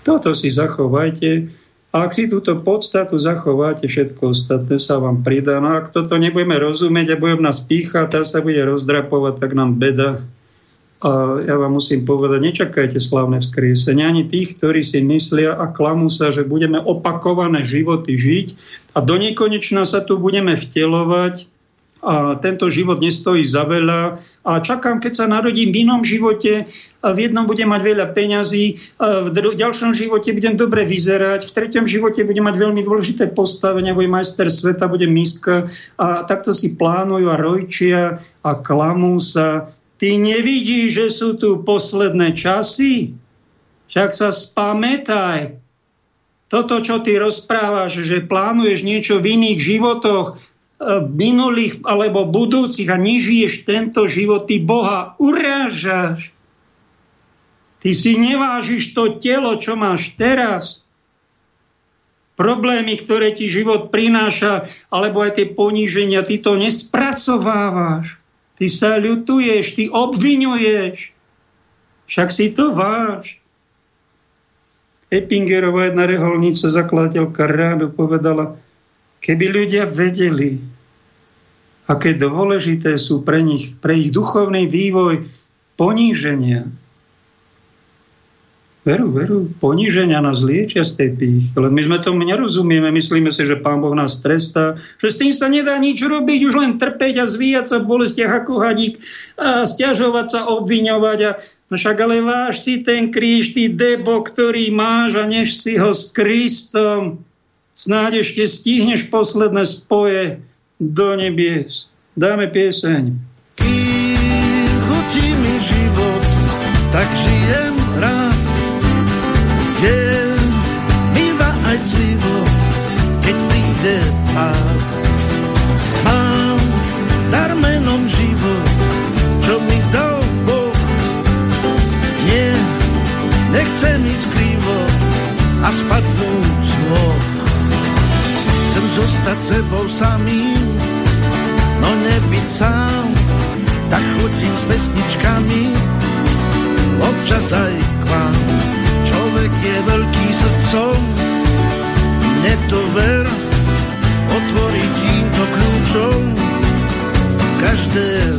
Toto si zachovajte a ak si túto podstatu zachováte, všetko ostatné sa vám pridá. No ak toto nebudeme rozumieť a budeme nás píchať, a sa bude rozdrapovať, tak nám beda. A ja vám musím povedať, nečakajte slavné vzkriesenie ani tých, ktorí si myslia a klamú sa, že budeme opakované životy žiť a do nekonečna sa tu budeme vtelovať a tento život nestojí za veľa a čakám, keď sa narodím v inom živote, v jednom budem mať veľa peňazí, v ďalšom živote budem dobre vyzerať, v treťom živote budem mať veľmi dôležité postavenie, budem majster sveta, budem mistka a takto si plánujú a rojčia a klamú sa. Ty nevidíš, že sú tu posledné časy? Však sa spamätaj. Toto, čo ty rozprávaš, že plánuješ niečo v iných životoch, minulých alebo budúcich a nežiješ tento život, ty Boha urážaš. Ty si nevážiš to telo, čo máš teraz. Problémy, ktoré ti život prináša, alebo aj tie poníženia, ty to nespracovávaš. Ty sa ľutuješ, ty obvinuješ. Však si to váš. Eppingerová jedna reholnica, zakladateľka rádu, povedala, Keby ľudia vedeli, aké dôležité sú pre nich, pre ich duchovný vývoj poníženia. Veru, veru, poníženia nás liečia z tej pých. Len my sme tomu nerozumieme. Myslíme si, že Pán Boh nás trestá, že s tým sa nedá nič robiť, už len trpeť a zvíjať sa v bolestiach ako hadík a stiažovať sa, obviňovať. A... No však ale váš si ten kríž, ty debo, ktorý máš a než si ho s Kristom Snáď ešte stihneš posledné spoje do nebies. Dáme pieseň. Kým chutí mi život, tak žijem rád. Je, býva aj clivo, zostať sebou samým, no nebyť sám, tak chodím s pesničkami, občas aj k vám. Človek je veľký srdcom, ver, otvorí týmto kľúčom. Každé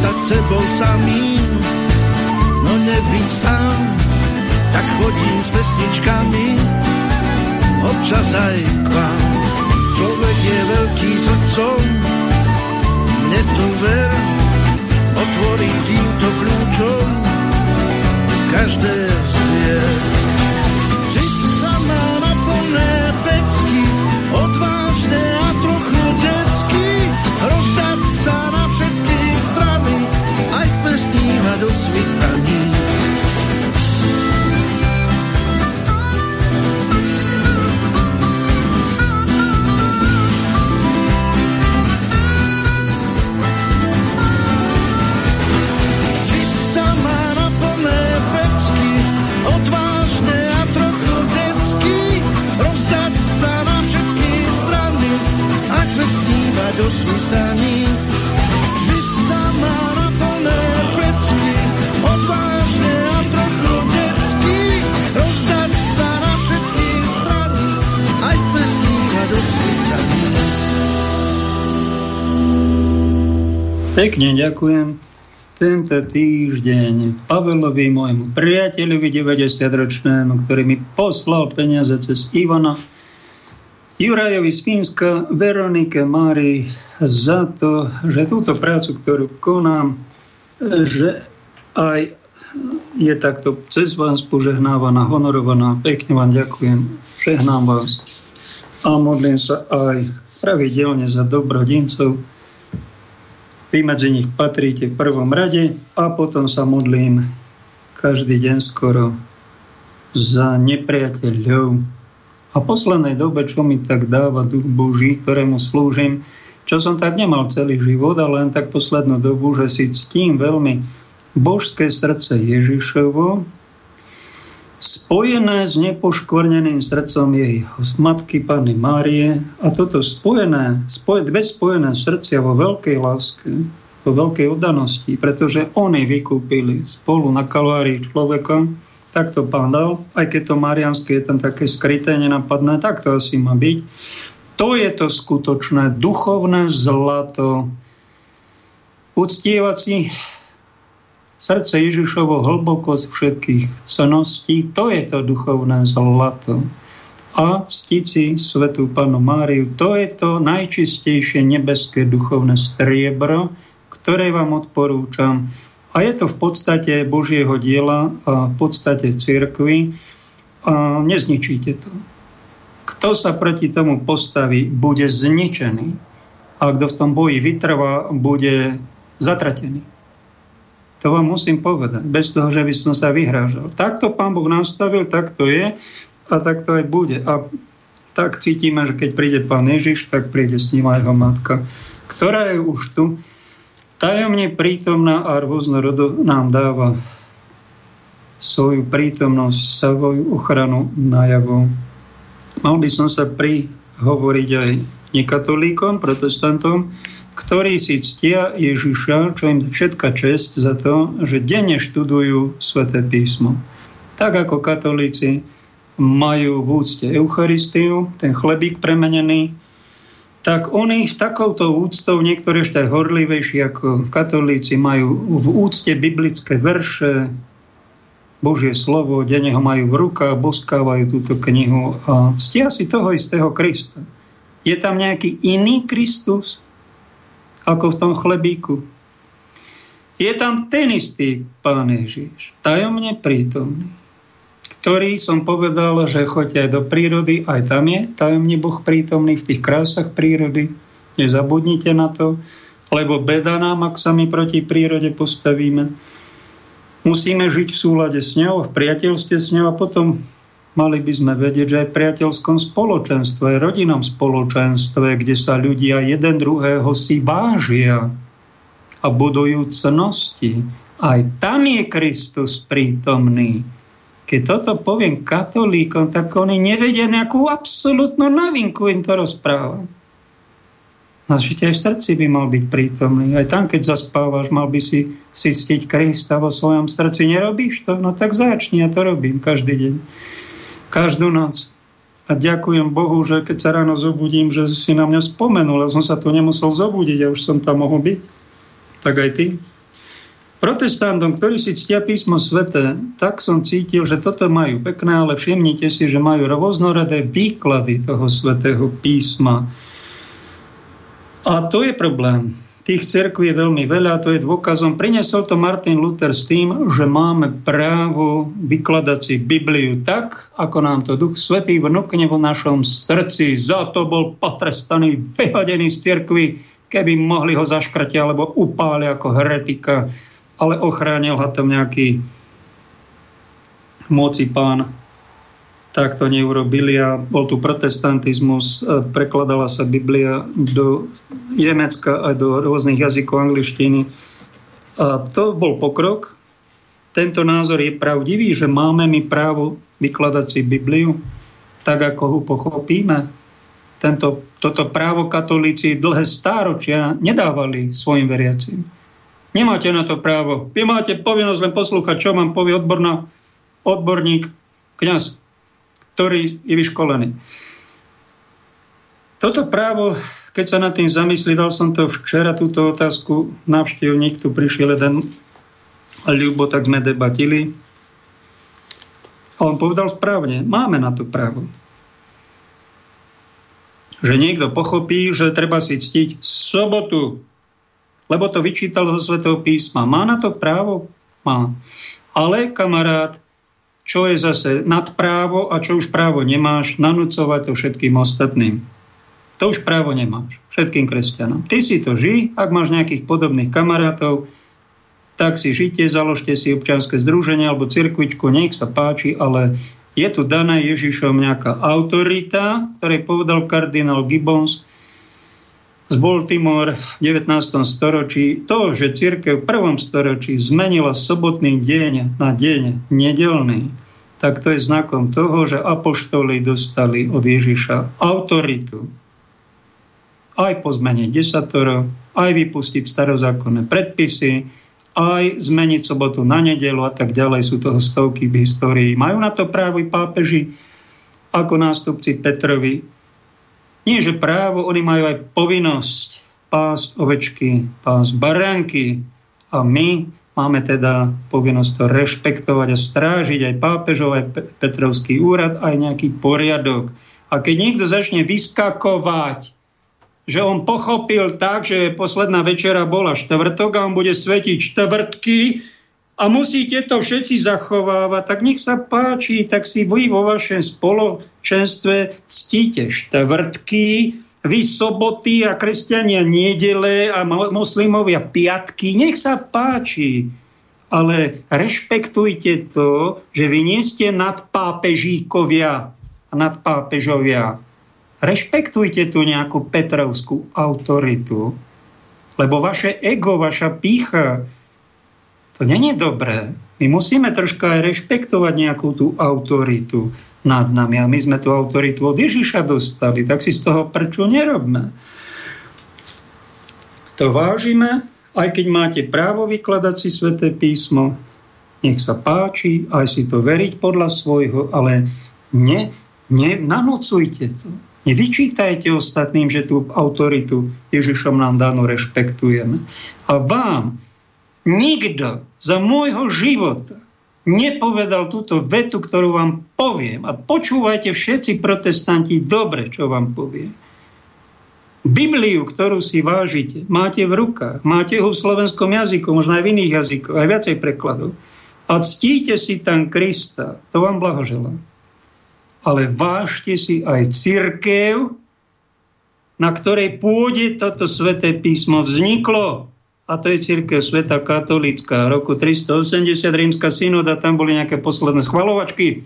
zostať sebou samým, no nebyť sám, tak chodím s pesničkami, občas aj k vám. Človek je veľký srdcom, mne to ver, otvorí týmto kľúčom každé z dier. Žiť sa má na plné pecky, odvážne aj pesníva do svitaní. do svitaní. Pekne ďakujem. tento týždeň Pavelovi, môjmu priateľovi 90-ročnému, ktorý mi poslal peniaze cez Ivana, Jurajovi z Veronike Mári za to, že túto prácu, ktorú konám, že aj je takto cez vás požehnávaná, honorovaná. Pekne vám ďakujem, žehnám vás a modlím sa aj pravidelne za dobrodincov. Vy medzi nich patríte v prvom rade a potom sa modlím každý deň skoro za nepriateľov. A v poslednej dobe, čo mi tak dáva duch Boží, ktorému slúžim, čo som tak nemal celý život, ale len tak poslednú dobu, že si ctím veľmi božské srdce Ježišovo, spojené s nepoškvrneným srdcom jej matky Panny Márie a toto spojené, spoje, dve spojené srdcia vo veľkej láske, vo veľkej oddanosti, pretože oni vykúpili spolu na kalvárii človeka, tak to pán dal, aj keď to marianské je tam také skryté, nenapadné, tak to asi má byť. To je to skutočné duchovné zlato. Uctievať srdce Ježišovo hlboko z všetkých ceností, to je to duchovné zlato. A stici svetú panu Máriu, to je to najčistejšie nebeské duchovné striebro, ktoré vám odporúčam. A je to v podstate Božieho diela a v podstate cirkvi a nezničíte to. Kto sa proti tomu postaví, bude zničený. A kto v tom boji vytrvá, bude zatratený. To vám musím povedať, bez toho, že by som sa vyhrážal. Takto pán Boh nastavil, tak to je a tak to aj bude. A tak cítime, že keď príde pán Ježiš, tak príde s ním aj jeho matka, ktorá je už tu, tajomne prítomná a rôznorodo nám dáva svoju prítomnosť, svoju ochranu najavo. Mal by som sa prihovoriť aj nekatolíkom, protestantom, ktorí si ctia Ježiša, čo im všetka čest za to, že denne študujú sväté písmo. Tak ako katolíci majú v úcte Eucharistiu, ten chlebík premenený, tak oni s takouto úctou, niektorí ešte horlivejší ako katolíci, majú v úcte biblické verše, Božie slovo, denne ho majú v rukách, boskávajú túto knihu a ctia si toho istého Krista. Je tam nejaký iný Kristus? Ako v tom chlebíku. Je tam ten istý Pán Ježiš, tajomne prítomný, ktorý som povedal, že choďte aj do prírody, aj tam je tajomne Boh prítomný v tých krásach prírody. Nezabudnite na to, lebo beda nám, ak sa my proti prírode postavíme. Musíme žiť v súlade s ňou, v priateľstve s ňou a potom Mali by sme vedieť, že aj v priateľskom spoločenstve, aj rodinom spoločenstve, kde sa ľudia jeden druhého si vážia a budujú cnosti, aj tam je Kristus prítomný. Keď toto poviem katolíkom, tak oni nevedia nejakú absolútnu novinku, im to rozprávam. Že aj v srdci by mal byť prítomný. Aj tam, keď zaspávaš, mal by si si ctiť Krista vo svojom srdci. Nerobíš to? No tak začni, ja to robím každý deň každú noc. A ďakujem Bohu, že keď sa ráno zobudím, že si na mňa spomenul, ja som sa tu nemusel zobudiť, ja už som tam mohol byť. Tak aj ty. Protestantom, ktorí si ctia písmo svete, tak som cítil, že toto majú pekné, ale všimnite si, že majú rôznorodé výklady toho svetého písma. A to je problém. Tých cerkví je veľmi veľa, to je dôkazom. Prinesol to Martin Luther s tým, že máme právo vykladať si Bibliu tak, ako nám to Duch Svetý vnúkne v našom srdci. Za to bol potrestaný, vyhodený z cerkvy, keby mohli ho zaškratiť alebo upáli ako heretika, ale ochránil ho tam nejaký moci pán tak to neurobili a bol tu protestantizmus, e, prekladala sa Biblia do Nemecka aj do rôznych jazykov angličtiny. A to bol pokrok. Tento názor je pravdivý, že máme my právo vykladať si Bibliu tak, ako ho pochopíme. Tento, toto právo katolíci dlhé stáročia nedávali svojim veriacim. Nemáte na to právo. Vy máte povinnosť len poslúchať, čo vám povie odborná, odborník, kňaz ktorý je vyškolený. Toto právo, keď sa nad tým zamyslí, dal som to včera, túto otázku, návštevník, tu prišiel jeden Ľubo, tak sme debatili. A on povedal správne, máme na to právo. Že niekto pochopí, že treba si ctiť sobotu, lebo to vyčítal zo Svetého písma. Má na to právo? Má. Ale, kamarát, čo je zase nad právo a čo už právo nemáš, nanúcovať to všetkým ostatným. To už právo nemáš. Všetkým kresťanom. Ty si to ži, ak máš nejakých podobných kamarátov, tak si žite, založte si občianske združenie alebo cirkvičku, nech sa páči, ale je tu daná Ježišom nejaká autorita, ktorej povedal kardinál Gibbons z Baltimore v 19. storočí. To, že církev v prvom storočí zmenila sobotný deň na deň nedelný, tak to je znakom toho, že apoštoli dostali od Ježiša autoritu aj po zmene desatoro, aj vypustiť starozákonné predpisy, aj zmeniť sobotu na nedelu a tak ďalej. Sú toho stovky v histórii. Majú na to právo i pápeži ako nástupci Petrovi. Nie, že právo, oni majú aj povinnosť pás ovečky, pás baránky a my máme teda povinnosť to rešpektovať a strážiť aj pápežov, aj Petrovský úrad, aj nejaký poriadok. A keď niekto začne vyskakovať že on pochopil tak, že posledná večera bola štvrtok a on bude svetiť štvrtky a musíte to všetci zachovávať, tak nech sa páči, tak si vy vo vašom spoločenstve ctíte štvrtky, vy soboty a kresťania nedele a moslimovia piatky, nech sa páči. Ale rešpektujte to, že vy nie ste nadpápežíkovia a nadpápežovia. Rešpektujte tu nejakú Petrovskú autoritu, lebo vaše ego, vaša pícha, to není dobré. My musíme troška aj rešpektovať nejakú tú autoritu nad nami. A my sme tú autoritu od Ježiša dostali, tak si z toho prečo nerobme? To vážime, aj keď máte právo vykladať si sväté písmo, nech sa páči, aj si to veriť podľa svojho, ale ne, ne, nanocujte to. Nevyčítajte ostatným, že tú autoritu Ježišom nám danú rešpektujeme. A vám nikto za môjho života nepovedal túto vetu, ktorú vám poviem. A počúvajte všetci protestanti dobre, čo vám poviem. Bibliu, ktorú si vážite, máte v rukách, máte ho v slovenskom jazyku, možno aj v iných jazykoch, aj viacej prekladov. A ctíte si tam Krista, to vám blahoželám ale vážte si aj církev, na ktorej pôde toto sväté písmo vzniklo. A to je církev Sveta Katolícka. Roku 380 rímska synoda, tam boli nejaké posledné schvalovačky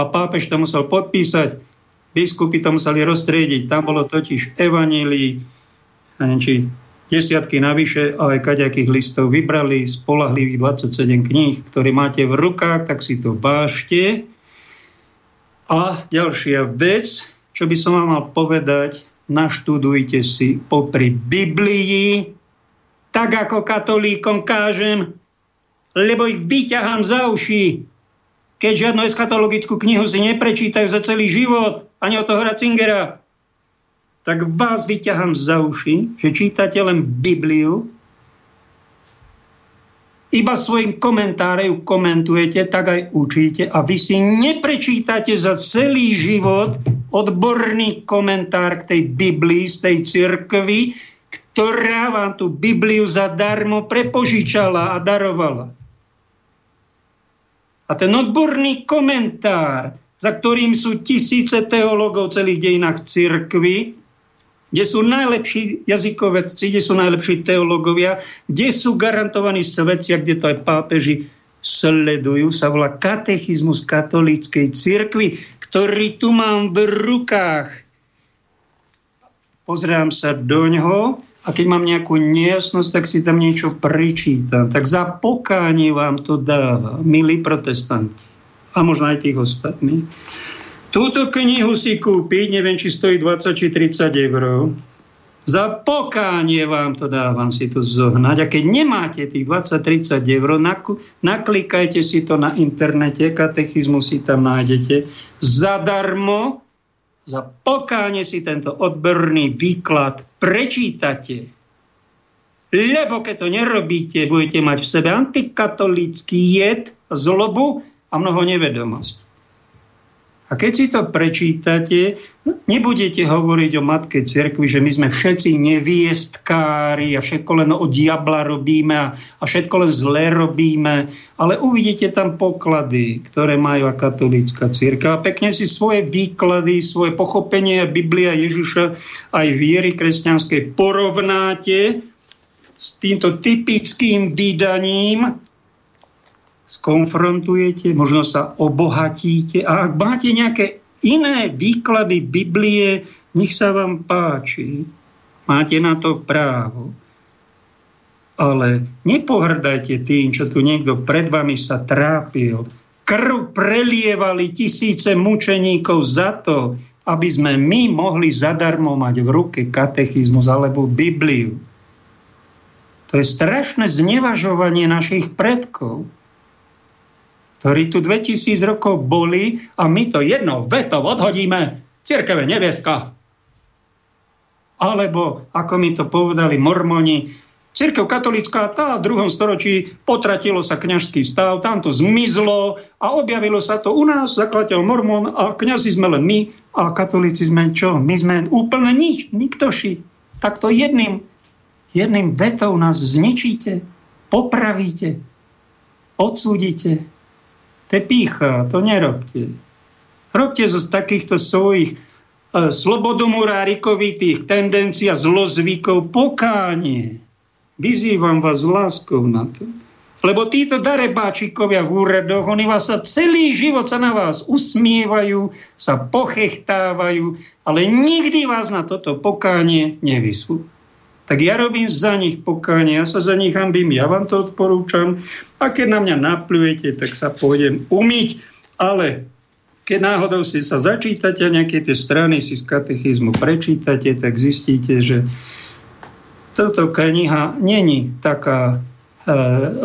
a pápež to musel podpísať. Biskupy to museli rozstriediť. Tam bolo totiž evanílii, neviem, či desiatky navyše, a aj kaďakých listov vybrali spolahlivých 27 kníh, ktoré máte v rukách, tak si to vážte a ďalšia vec, čo by som vám mal povedať, naštudujte si popri Biblii, tak ako katolíkom kážem, lebo ich vyťahám za uši, keď žiadnu eschatologickú knihu si neprečítajú za celý život, ani od toho Ratzingera, tak vás vyťahám za uši, že čítate len Bibliu. Iba svojim komentárom komentujete, tak aj učíte a vy si neprečítate za celý život odborný komentár k tej Biblii z tej cirkvi, ktorá vám tú Bibliu zadarmo prepožičala a darovala. A ten odborný komentár, za ktorým sú tisíce teológov celých dejinách cirkvy, kde sú najlepší jazykovedci, kde sú najlepší teológovia, kde sú garantovaní svedcia, kde to aj pápeži sledujú, sa volá katechizmus katolíckej cirkvi, ktorý tu mám v rukách. Pozrám sa do ňoho a keď mám nejakú nejasnosť, tak si tam niečo pričítam. Tak za pokánie vám to dáva, milí protestanti. A možno aj tých ostatných. Túto knihu si kúpiť, neviem, či stojí 20 či 30 eur. Za pokánie vám to dávam si to zohnať. A keď nemáte tých 20-30 eur, naklikajte si to na internete, katechizmu si tam nájdete. Zadarmo, za pokánie si tento odborný výklad prečítate. Lebo keď to nerobíte, budete mať v sebe antikatolícky jed, zlobu a mnoho nevedomosť. A keď si to prečítate, nebudete hovoriť o Matke Cirkvi, že my sme všetci neviestkári a všetko len o diabla robíme a, všetko len zle robíme, ale uvidíte tam poklady, ktoré majú a katolícka círka. A pekne si svoje výklady, svoje pochopenie Biblia Ježiša aj viery kresťanskej porovnáte s týmto typickým vydaním skonfrontujete, možno sa obohatíte a ak máte nejaké iné výklady Biblie, nech sa vám páči. Máte na to právo. Ale nepohrdajte tým, čo tu niekto pred vami sa trápil. Krv prelievali tisíce mučeníkov za to, aby sme my mohli zadarmo mať v ruke katechizmus alebo Bibliu. To je strašné znevažovanie našich predkov ktorí tu 2000 rokov boli a my to jedno veto odhodíme, cirkeve neviestka. Alebo, ako mi to povedali mormoni, Cirkev katolická, tá v druhom storočí potratilo sa kňažský stav, tam to zmizlo a objavilo sa to u nás, zakladateľ mormon a kňazi sme len my a katolíci sme čo? My sme úplne nič, niktoši. Takto jedným, jedným vetou nás zničíte, popravíte, odsúdite. To je pícha, to nerobte. Robte zo takýchto svojich uh, slobodomurárikovitých tendencií a zlozvykov pokánie. Vyzývam vás láskou na to. Lebo títo darebáčikovia v úradoch, oni vás sa celý život sa na vás usmievajú, sa pochechtávajú, ale nikdy vás na toto pokánie nevysú tak ja robím za nich pokánie, ja sa za nich hambím, ja vám to odporúčam. A keď na mňa napľujete, tak sa pôjdem umyť, ale keď náhodou si sa začítate a nejaké tie strany si z katechizmu prečítate, tak zistíte, že toto kniha není taká, e,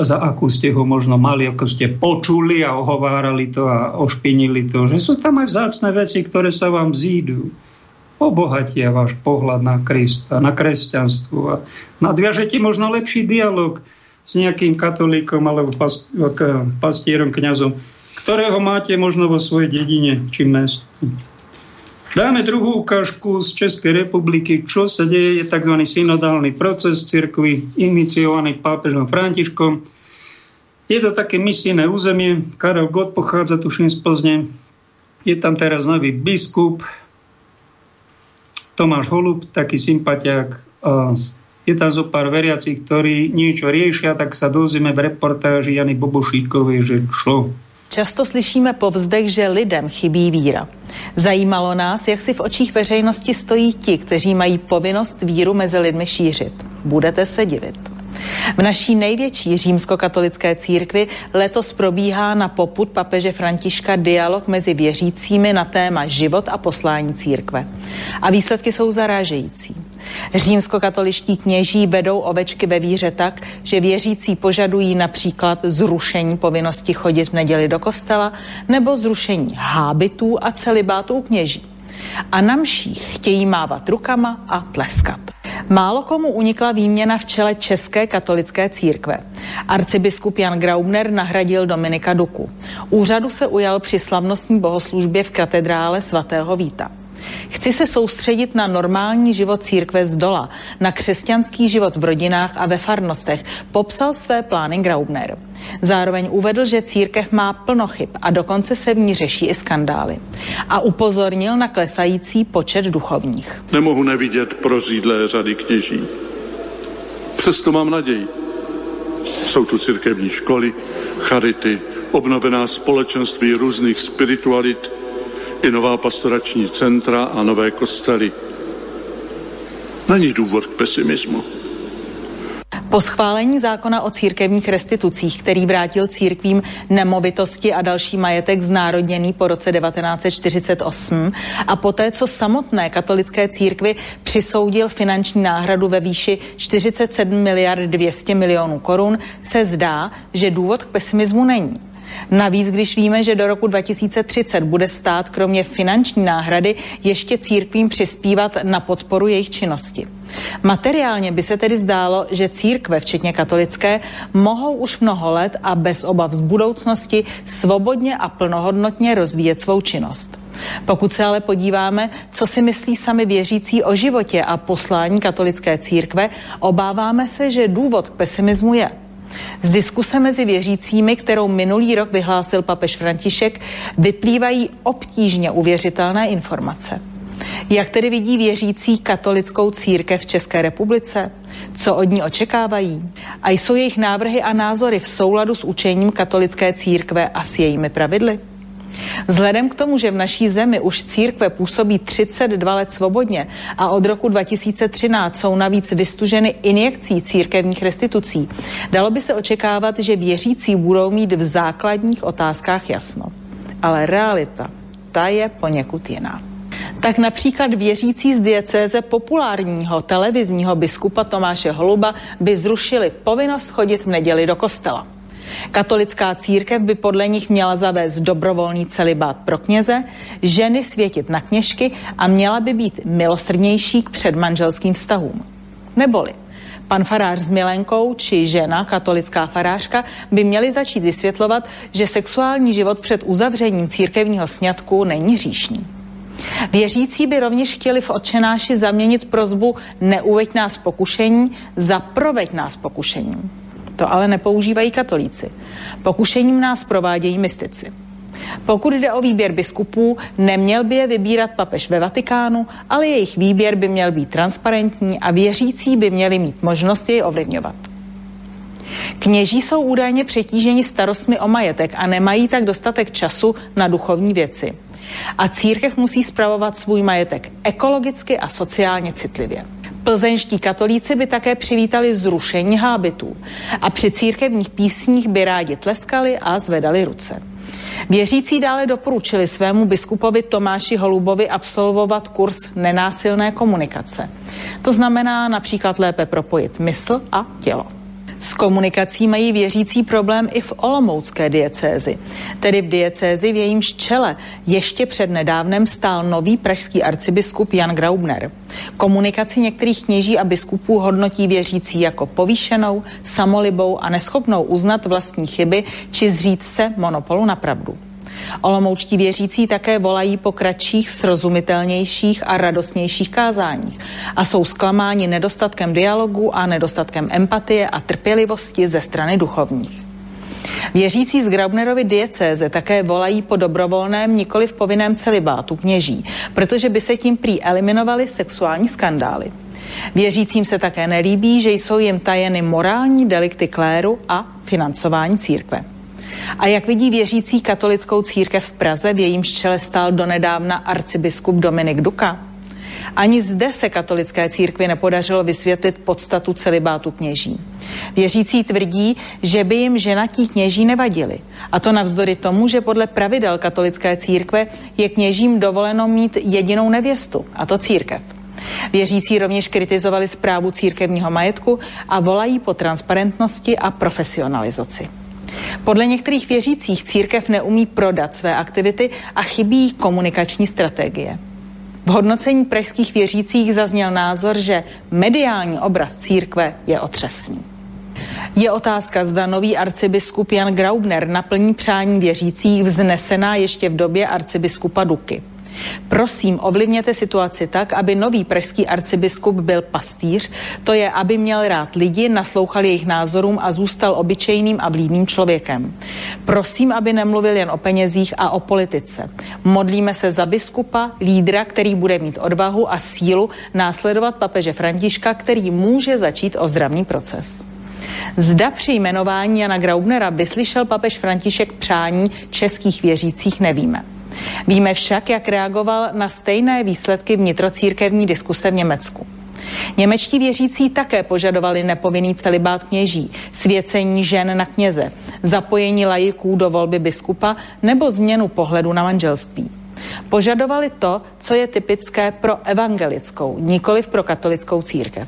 za akú ste ho možno mali, ako ste počuli a ohovárali to a ošpinili to, že sú tam aj vzácne veci, ktoré sa vám zídu obohatia váš pohľad na Krista, na kresťanstvo a nadviažete možno lepší dialog s nejakým katolíkom alebo pastierom, kňazom, ktorého máte možno vo svojej dedine či meste. Dáme druhú ukážku z Českej republiky, čo sa deje, je tzv. synodálny proces cirkvi, iniciovaný pápežom Františkom. Je to také misijné územie, Karel Gott pochádza tuším z Plzne, je tam teraz nový biskup, Tomáš Holub, taký sympatiák. Je tam zo pár veriacich, ktorí niečo riešia, tak sa dozvieme v reportáži Jany Bobošíkovej, že čo? Často slyšíme povzdech, že lidem chybí víra. Zajímalo nás, jak si v očích veřejnosti stojí ti, kteří mají povinnost víru mezi lidmi šířit. Budete se divit. V naší největší římskokatolické církvi letos probíhá na poput papeže Františka dialog mezi věřícími na téma život a poslání církve. A výsledky jsou zarážející. Římskokatoličtí kněží vedou ovečky ve víře tak, že věřící požadují například zrušení povinnosti chodit v neděli do kostela nebo zrušení hábitů a celibátů kněží. A na mších chtějí mávat rukama a tleskat. Málo komu unikla výměna v čele České katolické církve. Arcibiskup Jan Graubner nahradil Dominika Duku. Úřadu se ujal při slavnostní bohoslužbě v katedrále svatého Víta. Chci se soustředit na normální život církve z dola, na křesťanský život v rodinách a ve farnostech, popsal své plány Graubner. Zároveň uvedl, že církev má plno chyb a dokonce se v ní řeší i skandály. A upozornil na klesající počet duchovních. Nemohu nevidět prozídlé řady kněží. Přesto mám naději. Jsou tu církevní školy, charity, obnovená společenství různých spiritualit, i nová pastorační centra a nové kostely. Není důvod k pesimismu. Po schválení zákona o církevních restitucích, který vrátil církvím nemovitosti a další majetek znárodněný po roce 1948 a poté, co samotné katolické církvy přisoudil finanční náhradu ve výši 47 miliard 200 milionů korun, se zdá, že důvod k pesimismu není. Navíc, když víme, že do roku 2030 bude stát kromě finanční náhrady ještě církvím přispívat na podporu jejich činnosti. Materiálně by se tedy zdálo, že církve, včetně katolické, mohou už mnoho let a bez obav z budoucnosti svobodně a plnohodnotně rozvíjet svou činnost. Pokud se ale podíváme, co si myslí sami věřící o životě a poslání katolické církve, obáváme se, že důvod k pesimismu je. Z diskuse mezi věřícími, kterou minulý rok vyhlásil papež František, vyplývají obtížně uvěřitelné informace. Jak tedy vidí věřící katolickou církev v České republice? Co od ní očekávají? A jsou jejich návrhy a názory v souladu s učením katolické církve a s jejími pravidly? Vzhledem k tomu, že v naší zemi už církve působí 32 let svobodně a od roku 2013 jsou navíc vystuženy injekcí církevních restitucí, dalo by se očekávat, že věřící budou mít v základních otázkách jasno. Ale realita, ta je poněkud jiná tak například věřící z diecéze populárního televizního biskupa Tomáše Holuba by zrušili povinnost chodit v neděli do kostela. Katolická církev by podle nich měla zavést dobrovolný celibát pro kněze, ženy světit na kněžky a měla by být milosrdnější k předmanželským vztahům. Neboli Pan farář s milenkou či žena, katolická farářka, by měli začít vysvětlovat, že sexuální život před uzavřením církevního sňatku není hříšný. Věřící by rovněž chtěli v odčenáši zaměnit prozbu neuveď nás pokušení za proveď nás pokušením. To ale nepoužívají katolíci. Pokušením nás provádějí mystici. Pokud jde o výběr biskupů, neměl by je vybírat papež ve Vatikánu, ale jejich výběr by měl být transparentní a věřící by měli mít možnost jej ovlivňovat. Kněží jsou údajně přetíženi starostmi o majetek a nemají tak dostatek času na duchovní věci. A církev musí spravovat svůj majetek ekologicky a sociálně citlivě. Plzeňští katolíci by také přivítali zrušení hábitů a při církevních písních by rádi tleskali a zvedali ruce. Věřící dále doporučili svému biskupovi Tomáši Holubovi absolvovat kurz nenásilné komunikace. To znamená například lépe propojit mysl a tělo. S komunikací mají věřící problém i v Olomoucké diecézi, tedy v diecézi v jejímž čele ještě před nedávnem stál nový pražský arcibiskup Jan Graubner. Komunikaci některých kněží a biskupů hodnotí věřící jako povýšenou, samolibou a neschopnou uznat vlastní chyby či zříct se monopolu na pravdu. Olomoučtí věřící také volají po kratších, srozumitelnějších a radostnějších kázáních a jsou zklamáni nedostatkem dialogu a nedostatkem empatie a trpělivosti ze strany duchovních. Věřící z Graubnerovy diecéze také volají po dobrovolném, nikoli v povinném celibátu kněží, protože by se tím prý eliminovaly sexuální skandály. Věřícím se také nelíbí, že jsou jim tajeny morální delikty kléru a financování církve. A jak vidí věřící katolickou církev v Praze, v jejímž čele stál donedávna arcibiskup Dominik Duka? Ani zde se katolické církvi nepodařilo vysvětlit podstatu celibátu kněží. Věřící tvrdí, že by jim ženatí kněží nevadili. A to navzdory tomu, že podle pravidel katolické církve je kněžím dovoleno mít jedinou nevěstu, a to církev. Věřící rovněž kritizovali zprávu církevního majetku a volají po transparentnosti a profesionalizaci. Podle některých věřících církev neumí prodat své aktivity a chybí komunikační strategie. V hodnocení pražských věřících zazněl názor, že mediální obraz církve je otřesný. Je otázka, zda nový arcibiskup Jan Graubner naplní přání věřících vznesená ještě v době arcibiskupa Duky. Prosím, ovlivněte situaci tak, aby nový pražský arcibiskup byl pastýř, to je, aby měl rád lidi, naslouchal jejich názorům a zůstal obyčejným a blídným člověkem. Prosím, aby nemluvil jen o penězích a o politice. Modlíme se za biskupa, lídra, který bude mít odvahu a sílu následovat papeže Františka, který může začít ozdravný proces. Zda při jmenování Jana Graubnera vyslyšel papež František přání českých věřících, nevíme. Víme však, jak reagoval na stejné výsledky vnitrocírkevní diskuse v Německu. Němečtí věřící také požadovali nepovinný celibát kněží, svěcení žen na kněze, zapojení lajiků do volby biskupa nebo změnu pohledu na manželství. Požadovali to, co je typické pro evangelickou, nikoli pro katolickou církev.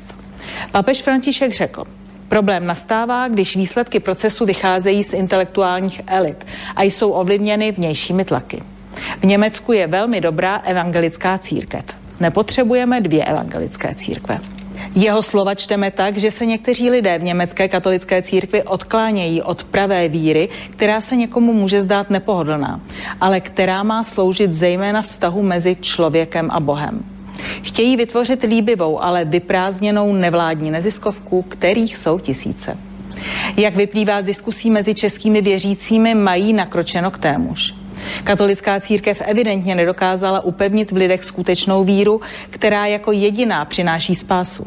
Papež František řekl, Problém nastává, když výsledky procesu vycházejí z intelektuálních elit a jsou ovlivněny vnějšími tlaky. V Německu je velmi dobrá evangelická církev. Nepotřebujeme dvě evangelické církve. Jeho slova čteme tak, že se někteří lidé v německé katolické církvi odklánějí od pravé víry, která se někomu může zdát nepohodlná, ale která má sloužit zejména vztahu mezi člověkem a Bohem. Chtějí vytvořit líbivou, ale vyprázdněnou nevládní neziskovku, kterých jsou tisíce. Jak vyplývá z diskusí mezi českými věřícími, mají nakročeno k témuž. Katolická církev evidentně nedokázala upevnit v lidech skutečnou víru, která jako jediná přináší spásu.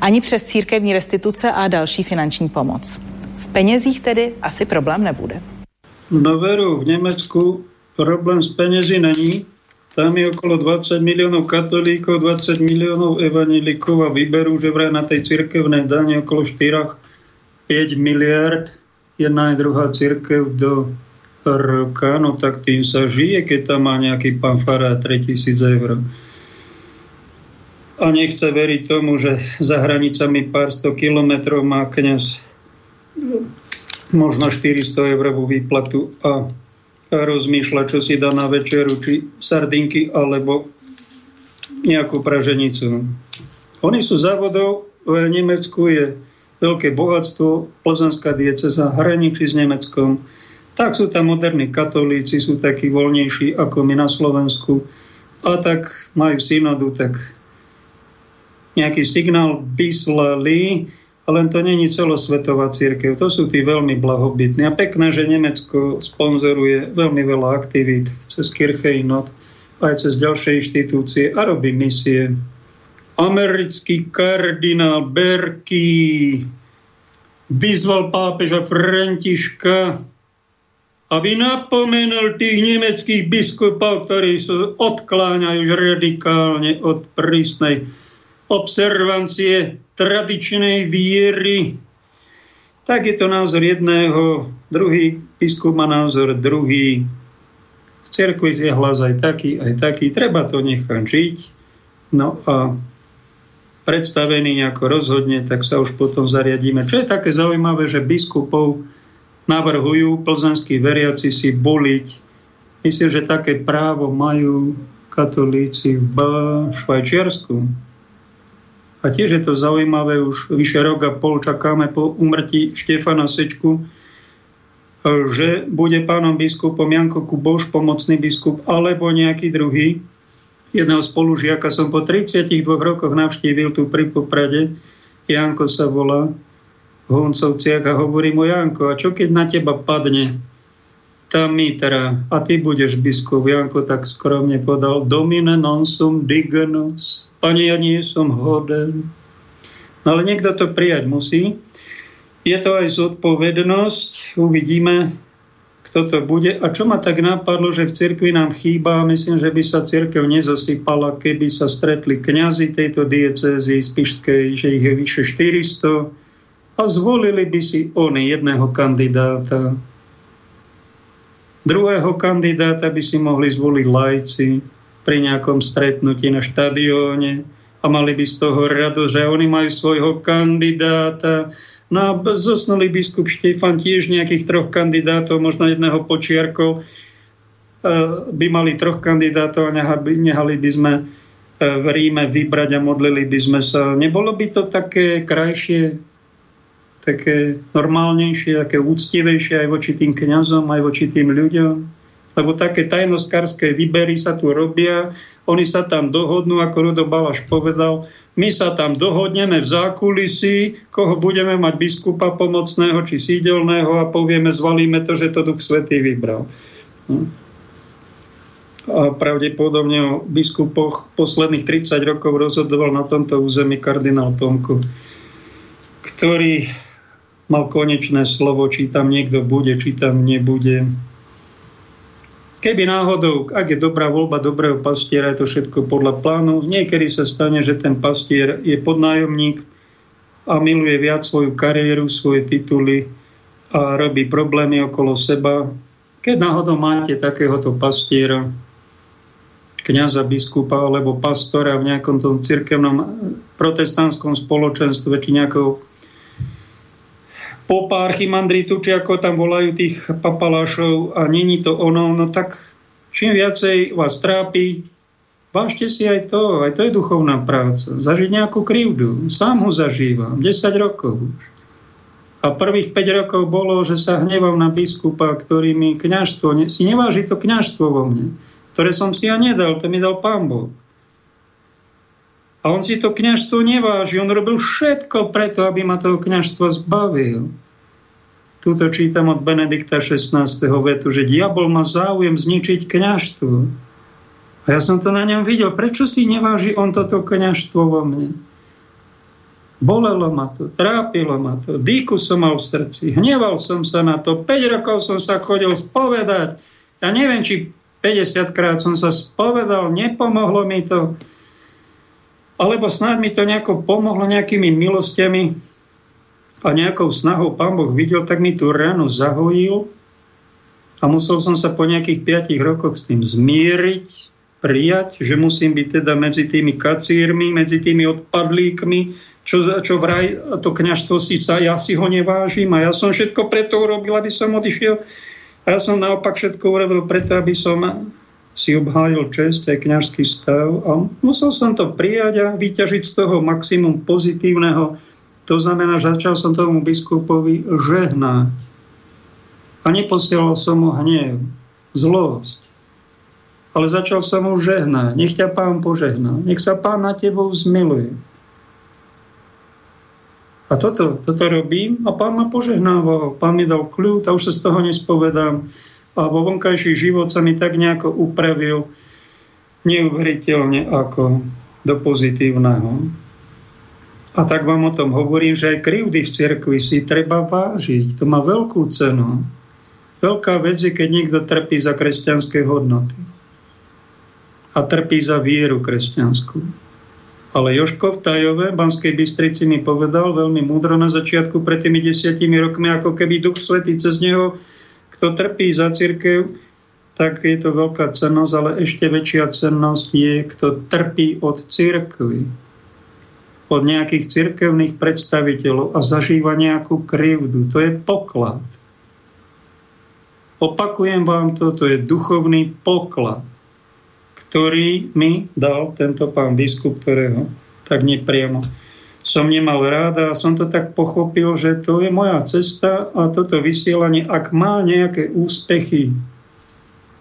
Ani přes církevní restituce a další finanční pomoc. V penězích tedy asi problém nebude. No veru, v Německu problém s penězi není. Tam je okolo 20 miliónov katolíkov, 20 miliónov evanilikov a vyberú, že vraj na tej cirkevnej dane okolo 4 5 miliard jedna aj druhá církev do roka, no tak tým sa žije, keď tam má nejaký pán Fará 3000 eur. A nechce veriť tomu, že za hranicami pár sto kilometrov má kniaz možno 400 eurovú výplatu a rozmýšľa, čo si dá na večeru, či sardinky alebo nejakú praženicu. Oni sú závodov, v Nemecku je veľké bohatstvo, plzenská dieceza hraničí s Nemeckom, tak sú tam moderní katolíci, sú takí voľnejší ako my na Slovensku. A tak majú synodu, tak nejaký signál vyslali, ale to není celosvetová církev, to sú tí veľmi blahobytní. A pekné, že Nemecko sponzoruje veľmi veľa aktivít cez Kirchejnot, aj cez ďalšie inštitúcie a robí misie. Americký kardinál Berký vyzval pápeža Františka, aby napomenul tých nemeckých biskupov, ktorí sa odkláňajú radikálne od prísnej observancie tradičnej viery. Tak je to názor jedného, druhý biskup má názor druhý. V cerkvi je hlas aj taký, aj taký. Treba to nechať žiť. No a predstavený nejako rozhodne, tak sa už potom zariadíme. Čo je také zaujímavé, že biskupov navrhujú plzenskí veriaci si boliť. Myslím, že také právo majú katolíci v Švajčiarsku. A tiež je to zaujímavé, už vyše rok a pol čakáme po umrti Štefana Sečku, že bude pánom biskupom Janko Kuboš, pomocný biskup, alebo nejaký druhý jedného spolužiaka som po 32 rokoch navštívil tu pri Poprade. Janko sa volá Honcovciach a hovorí mu Janko, a čo keď na teba padne tá mitra a ty budeš biskup? Janko tak skromne podal domine non sum dignus. Pane, ja nie som hoden. No ale niekto to prijať musí. Je to aj zodpovednosť. Uvidíme, kto to bude. A čo ma tak napadlo, že v cirkvi nám chýba, myslím, že by sa cirkev nezosypala, keby sa stretli kňazi tejto diecézy z Pišskej, že ich je vyše 400 a zvolili by si oni jedného kandidáta. Druhého kandidáta by si mohli zvoliť lajci pri nejakom stretnutí na štadióne a mali by z toho rado, že oni majú svojho kandidáta No a zosnulý biskup Štefan tiež nejakých troch kandidátov, možno jedného počiarkov, e, by mali troch kandidátov a nehali by sme e, v Ríme vybrať a modlili by sme sa. Nebolo by to také krajšie, také normálnejšie, také úctivejšie aj voči tým kňazom, aj voči tým ľuďom? lebo také tajnoskárske výbery sa tu robia, oni sa tam dohodnú, ako Rudo Balaš povedal, my sa tam dohodneme v zákulisí, koho budeme mať biskupa pomocného či sídelného a povieme, zvalíme to, že to Duch Svetý vybral. Hm? A pravdepodobne o biskupoch posledných 30 rokov rozhodoval na tomto území kardinál Tomko, ktorý mal konečné slovo, či tam niekto bude, či tam nebude Keby náhodou, ak je dobrá voľba dobrého pastiera, je to všetko podľa plánu. Niekedy sa stane, že ten pastier je podnájomník a miluje viac svoju kariéru, svoje tituly a robí problémy okolo seba. Keď náhodou máte takéhoto pastiera, kniaza, biskupa alebo pastora v nejakom tom cirkevnom protestantskom spoločenstve či nejakou popa archimandritu, či ako tam volajú tých papalášov a není to ono, no tak čím viacej vás trápi, vážte si aj to, aj to je duchovná práca. Zažiť nejakú krivdu. Sám ho zažívam, 10 rokov už. A prvých 5 rokov bolo, že sa hneval na biskupa, ktorý mi kňažstvo, si neváži to kňažstvo vo mne, ktoré som si ja nedal, to mi dal pán Boh. On si to kňažstvo neváži. On robil všetko preto, aby ma toho kňažstva zbavil. Tuto čítam od Benedikta 16. vetu, že diabol má záujem zničiť kňažstvo. A ja som to na ňom videl. Prečo si neváži on toto kňažstvo vo mne? Bolelo ma to, trápilo ma to, dýku som mal v srdci, hneval som sa na to, 5 rokov som sa chodil spovedať. Ja neviem, či 50 krát som sa spovedal, nepomohlo mi to. Alebo snáď mi to nejako pomohlo nejakými milostiami a nejakou snahou pán Boh videl, tak mi tú ránu zahojil a musel som sa po nejakých 5 rokoch s tým zmieriť, prijať, že musím byť teda medzi tými kacírmi, medzi tými odpadlíkmi, čo, čo vraj to kňažstvo si sa, ja si ho nevážim a ja som všetko preto urobil, aby som odišiel. A ja som naopak všetko urobil preto, aby som si obhájil čest aj kňažský stav a musel som to prijať a vyťažiť z toho maximum pozitívneho. To znamená, že začal som tomu biskupovi žehnať. A neposielal som mu hnev, zlosť. Ale začal som mu žehnať. Nech ťa pán požehná. Nech sa pán na tebou zmiluje. A toto, toto robím a pán ma požehnával. Pán mi dal kľud a už sa z toho nespovedám. A vo vonkajší život sa mi tak nejako upravil neuveriteľne ako do pozitívneho. A tak vám o tom hovorím, že aj krivdy v cirkvi si treba vážiť. To má veľkú cenu. Veľká vec je, keď niekto trpí za kresťanské hodnoty. A trpí za vieru kresťanskú. Ale Joško v Tajove, Banskej Bystrici mi povedal veľmi múdro na začiatku pred tými desiatimi rokmi, ako keby Duch Svetý cez neho, kto trpí za církev, tak je to veľká cennosť, ale ešte väčšia cennosť je, kto trpí od církvy, od nejakých cirkevných predstaviteľov a zažíva nejakú krivdu. To je poklad. Opakujem vám to, to je duchovný poklad ktorý mi dal tento pán biskup, ktorého tak nepriamo som nemal rád a som to tak pochopil, že to je moja cesta a toto vysielanie, ak má nejaké úspechy,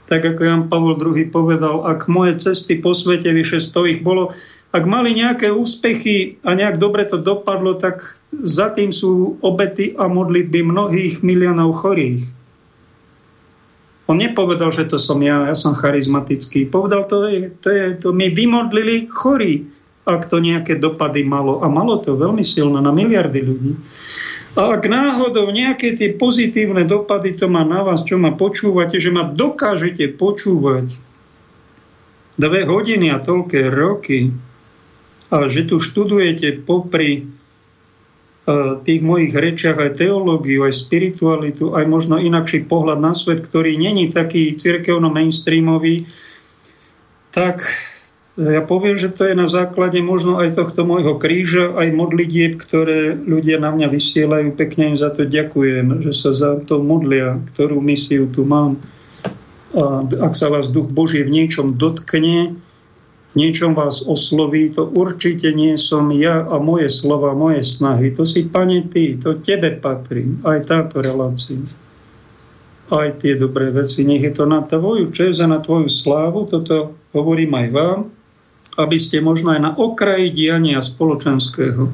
tak ako Jan Pavol II povedal, ak moje cesty po svete vyše sto ich bolo, ak mali nejaké úspechy a nejak dobre to dopadlo, tak za tým sú obety a modlitby mnohých miliónov chorých. On nepovedal, že to som ja, ja som charizmatický. Povedal, to, je, to, je, to my vymodlili chorí, ak to nejaké dopady malo. A malo to veľmi silno na miliardy ľudí. A ak náhodou nejaké tie pozitívne dopady to má na vás, čo ma počúvate, že ma dokážete počúvať dve hodiny a toľké roky, a že tu študujete popri tých mojich rečiach aj teológiu, aj spiritualitu, aj možno inakší pohľad na svet, ktorý není taký cirkevno-mainstreamový, tak ja poviem, že to je na základe možno aj tohto môjho kríža, aj modlitieb, ktoré ľudia na mňa vysielajú. Pekne im za to ďakujem, že sa za to modlia, ktorú misiu tu mám. A ak sa vás duch Boží v niečom dotkne, niečom vás osloví, to určite nie som ja a moje slova, moje snahy. To si, pane, ty, to tebe patrí, aj táto relácia. Aj tie dobré veci. Nech je to na tvoju čest a na tvoju slávu. Toto hovorím aj vám, aby ste možno aj na okraji diania spoločenského,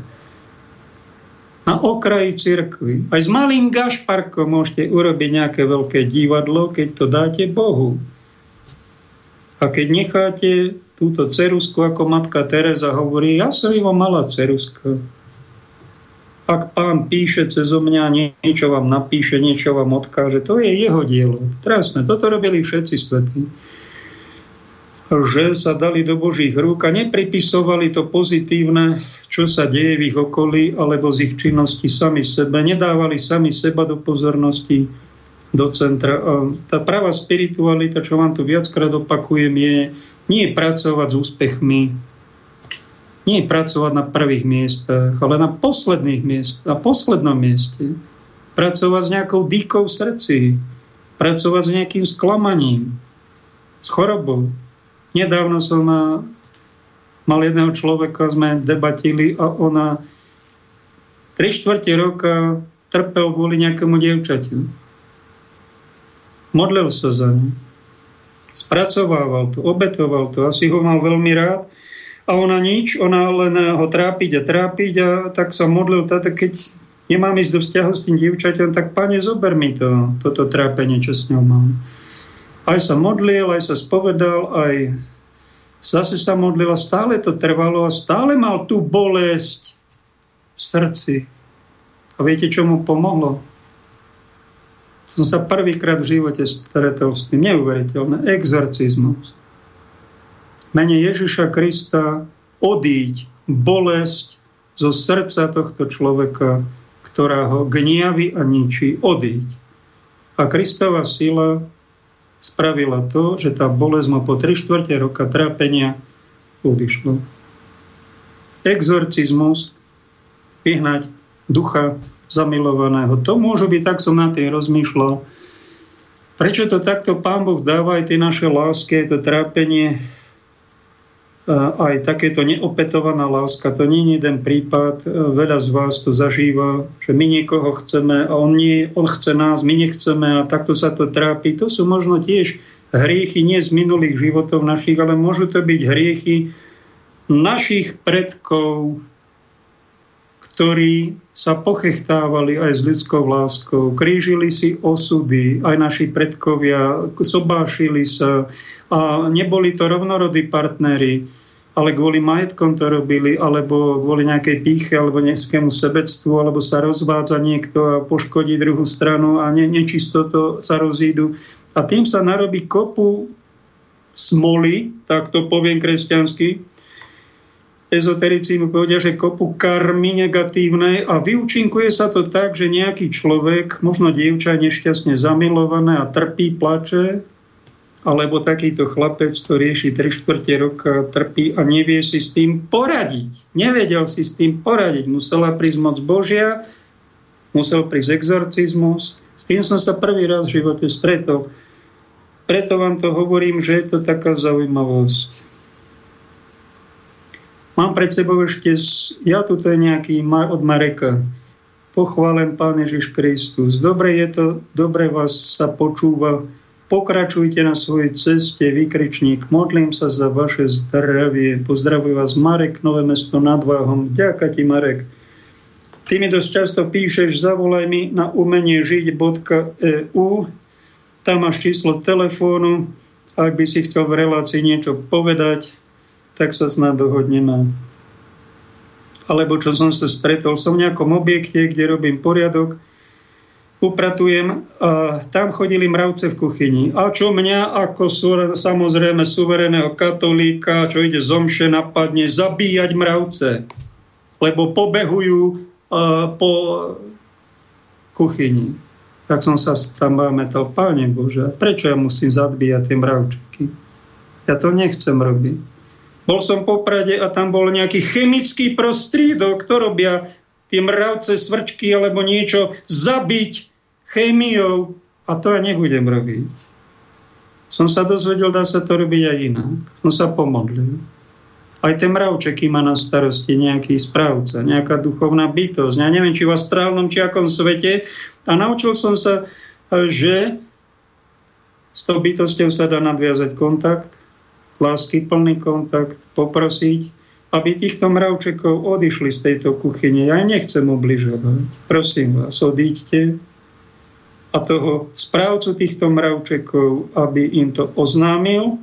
na okraji cirkvi. Aj s malým gašparkom môžete urobiť nejaké veľké divadlo, keď to dáte Bohu. A keď necháte túto cerusku, ako matka Teresa hovorí, ja som iba malá ceruska. Ak pán píše cez mňa, niečo vám napíše, niečo vám odkáže, to je jeho dielo. Trásne, toto robili všetci svetí že sa dali do Božích rúk a nepripisovali to pozitívne, čo sa deje v ich okolí alebo z ich činnosti sami sebe. Nedávali sami seba do pozornosti, do centra. A tá pravá spiritualita, čo vám tu viackrát opakujem, je nie pracovať s úspechmi, nie pracovať na prvých miestach, ale na posledných miestach, na poslednom mieste. pracovať s nejakou dýkou v srdci, pracovať s nejakým sklamaním, s chorobou. Nedávno som mal jedného človeka, sme debatili a ona 3 štvrte roka trpel kvôli nejakému dievčatiu. Modlil sa za ňu. Spracovával to, obetoval to, asi ho mal veľmi rád. A ona nič, ona len ho trápiť a trápiť a tak sa modlil, táto, keď nemám ísť do vzťahu s tým dievčaťom, tak pane, zober mi to, toto trápenie, čo s ňou mám. Aj sa modlil, aj sa spovedal, aj zase sa modlil a stále to trvalo a stále mal tú bolesť v srdci. A viete, čo mu pomohlo? Som sa prvýkrát v živote stretol s tým. Neuveriteľné. Exorcizmus. Mene Ježiša Krista odíť bolesť zo srdca tohto človeka, ktorá ho gniaví a ničí, odíť. A Kristova sila spravila to, že tá bolesť mu po 3 čtvrte roka trápenia odišla. Exorcizmus, vyhnať ducha zamilovaného. To môže byť, tak som na tým rozmýšľal. Prečo to takto Pán Boh dáva aj tie naše lásky, to trápenie, aj takéto neopetovaná láska, to nie je jeden prípad, veľa z vás to zažíva, že my niekoho chceme a on, nie, on chce nás, my nechceme a takto sa to trápi. To sú možno tiež hriechy nie z minulých životov našich, ale môžu to byť hriechy našich predkov, ktorí sa pochechtávali aj s ľudskou láskou, krížili si osudy, aj naši predkovia, sobášili sa a neboli to rovnorodí partnery, ale kvôli majetkom to robili, alebo kvôli nejakej píche, alebo neskému sebectvu, alebo sa rozvádza niekto a poškodí druhú stranu a ne, nečisto to sa rozídu. A tým sa narobí kopu smoly, tak to poviem kresťansky, ezoterici mu povedia, že kopu karmy negatívnej a vyučinkuje sa to tak, že nejaký človek, možno dievča nešťastne zamilované a trpí, plače, alebo takýto chlapec, to rieši 3 čtvrte roka, trpí a nevie si s tým poradiť. Nevedel si s tým poradiť. Musela prísť moc Božia, musel prísť exorcizmus. S tým som sa prvý raz v živote stretol. Preto vám to hovorím, že je to taká zaujímavosť. Mám pred sebou ešte, ja tu je nejaký od Mareka. Pochválen Pán Ježiš Kristus. Dobre je to, dobre vás sa počúva. Pokračujte na svojej ceste, vykričník. Modlím sa za vaše zdravie. Pozdravujem vás Marek, Nové mesto nad Váhom. Ďakujem ti, Marek. Ty mi dosť často píšeš, zavolaj mi na umenie žiť.eu. Tam máš číslo telefónu. Ak by si chcel v relácii niečo povedať, tak sa snad dohodneme. Alebo čo som sa stretol, som v nejakom objekte, kde robím poriadok, upratujem a tam chodili mravce v kuchyni. A čo mňa ako samozrejme suvereného katolíka, čo ide zomše, napadne zabíjať mravce. Lebo pobehujú uh, po kuchyni. Tak som sa tam pamätal, Páne Bože, prečo ja musím zabíjať tie mravčeky? Ja to nechcem robiť. Bol som po Prade a tam bol nejaký chemický prostriedok, to robia tie mravce, svrčky alebo niečo, zabiť chémiou a to ja nebudem robiť. Som sa dozvedel, dá sa to robiť aj inak. Som sa pomodlil. Aj tie mravčeky má na starosti nejaký správca, nejaká duchovná bytosť. Ja neviem, či v astrálnom, či akom svete. A naučil som sa, že s tou bytosťou sa dá nadviazať kontakt, lásky plný kontakt, poprosiť, aby týchto mravčekov odišli z tejto kuchyne. Ja nechcem ubližovať. Prosím vás, odíďte a toho správcu týchto mravčekov, aby im to oznámil.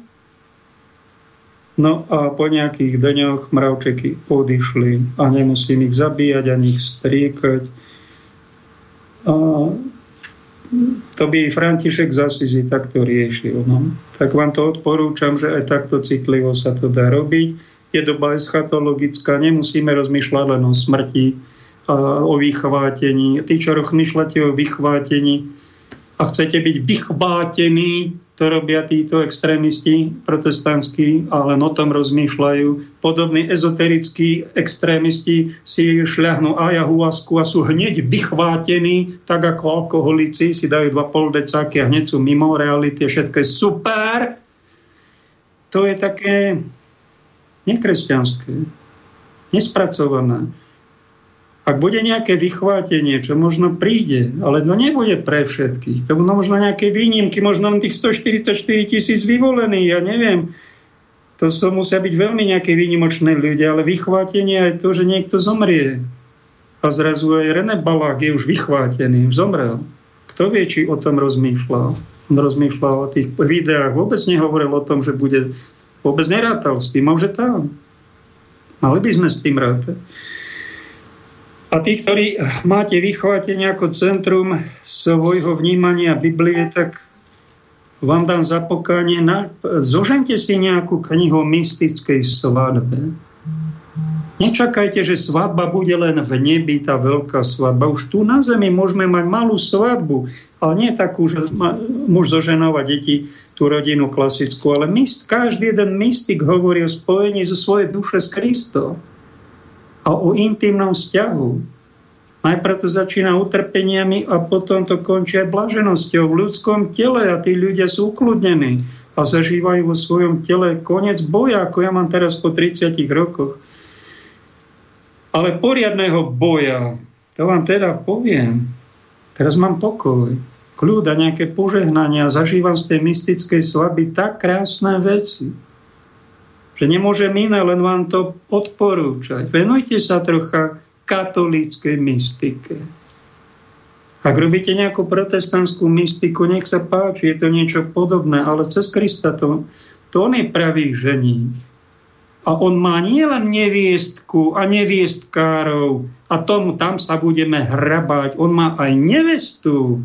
No a po nejakých dňoch mravčeky odišli a nemusím ich zabíjať ani ich striekať. A to by František z Asizi takto riešil. No. Tak vám to odporúčam, že aj takto citlivo sa to dá robiť. Je doba eschatologická, nemusíme rozmýšľať len o smrti, a o vychvátení. Tí, čo rozmýšľate o vychvátení a chcete byť vychvátení, to robia títo extrémisti protestantskí a len o tom rozmýšľajú. Podobní ezoterickí extrémisti si šľahnú ajahuasku a sú hneď vychvátení, tak ako alkoholici si dajú dva pol decáky a hneď sú mimo reality, všetko je super. To je také nekresťanské, nespracované. Ak bude nejaké vychvátenie, čo možno príde, ale to nebude pre všetkých. To budú možno nejaké výnimky, možno tých 144 tisíc vyvolených, ja neviem. To sú, musia byť veľmi nejaké výnimočné ľudia, ale vychvátenie je to, že niekto zomrie. A zrazu aj René Balák je už vychvátený, už zomrel. Kto vie, či o tom rozmýšľal? On rozmýšľal o tých videách, vôbec nehovoril o tom, že bude, vôbec nerátal s tým, a už je tam. Mali by sme s tým rátať. A tí, ktorí máte vychovátenie ako centrum svojho vnímania Biblie, tak vám dám zapokánie. Na... Zožente si nejakú knihu o mystickej svadbe. Nečakajte, že svadba bude len v nebi, tá veľká svadba. Už tu na zemi môžeme mať malú svadbu, ale nie takú, že muž so ženou deti tú rodinu klasickú, ale myst, každý jeden mystik hovorí o spojení zo svojej duše s Kristom a o intimnom vzťahu. Najprv to začína utrpeniami a potom to končí aj blaženosťou v ľudskom tele a tí ľudia sú ukludnení a zažívajú vo svojom tele koniec boja, ako ja mám teraz po 30 rokoch. Ale poriadného boja, to vám teda poviem. Teraz mám pokoj, kľud a nejaké požehnania. Zažívam z tej mystickej slaby tak krásne veci že nemôžem iné, len vám to odporúčať. Venujte sa trocha katolíckej mystike. Ak robíte nejakú protestantskú mystiku, nech sa páči, je to niečo podobné, ale cez Krista to, to on je pravý ženík. A on má nielen neviestku a neviestkárov a tomu tam sa budeme hrabať. On má aj nevestu.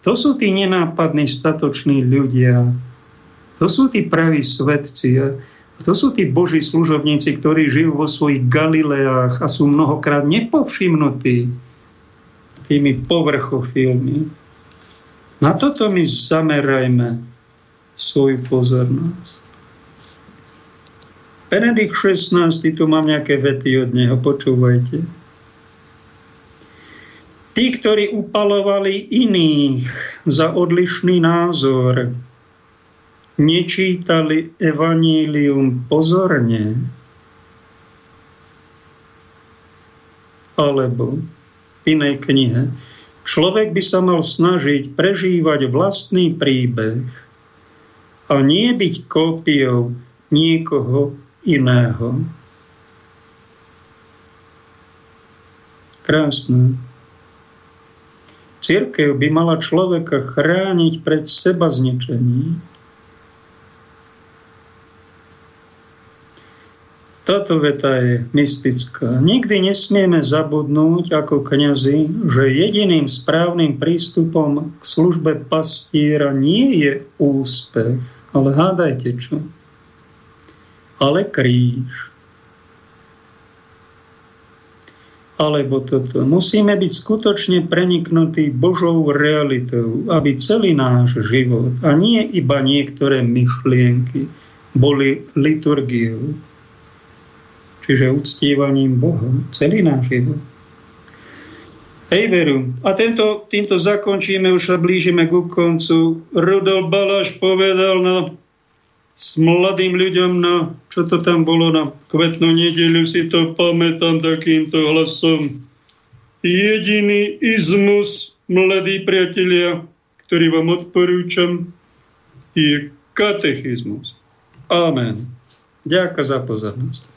To sú tí nenápadní, statoční ľudia. To sú tí praví svetci. To sú tí boží služobníci, ktorí žijú vo svojich Galileách a sú mnohokrát nepovšimnutí tými povrchofilmi. Na toto my zamerajme svoju pozornosť. Benedikt 16, tu mám nejaké vety od neho, počúvajte. Tí, ktorí upalovali iných za odlišný názor, nečítali evanílium pozorne, alebo v inej knihe, človek by sa mal snažiť prežívať vlastný príbeh a nie byť kópiou niekoho iného. Krásne. Církev by mala človeka chrániť pred seba zničením Táto veta je mystická. Nikdy nesmieme zabudnúť ako kňazi, že jediným správnym prístupom k službe pastiera nie je úspech, ale hádajte čo? Ale kríž. Alebo toto. Musíme byť skutočne preniknutí Božou realitou, aby celý náš život, a nie iba niektoré myšlienky, boli liturgiou čiže uctievaním Boha, celý náš život. Hej, veru. A tento, týmto zakončíme, už sa blížime ku koncu. Rudolf Baláš povedal na, s mladým ľuďom na, čo to tam bolo, na kvetnú nedeľu, si to pamätám takýmto hlasom. Jediný izmus, mladí priatelia, ktorý vám odporúčam, je katechizmus. Amen. Ďakujem za pozornosť.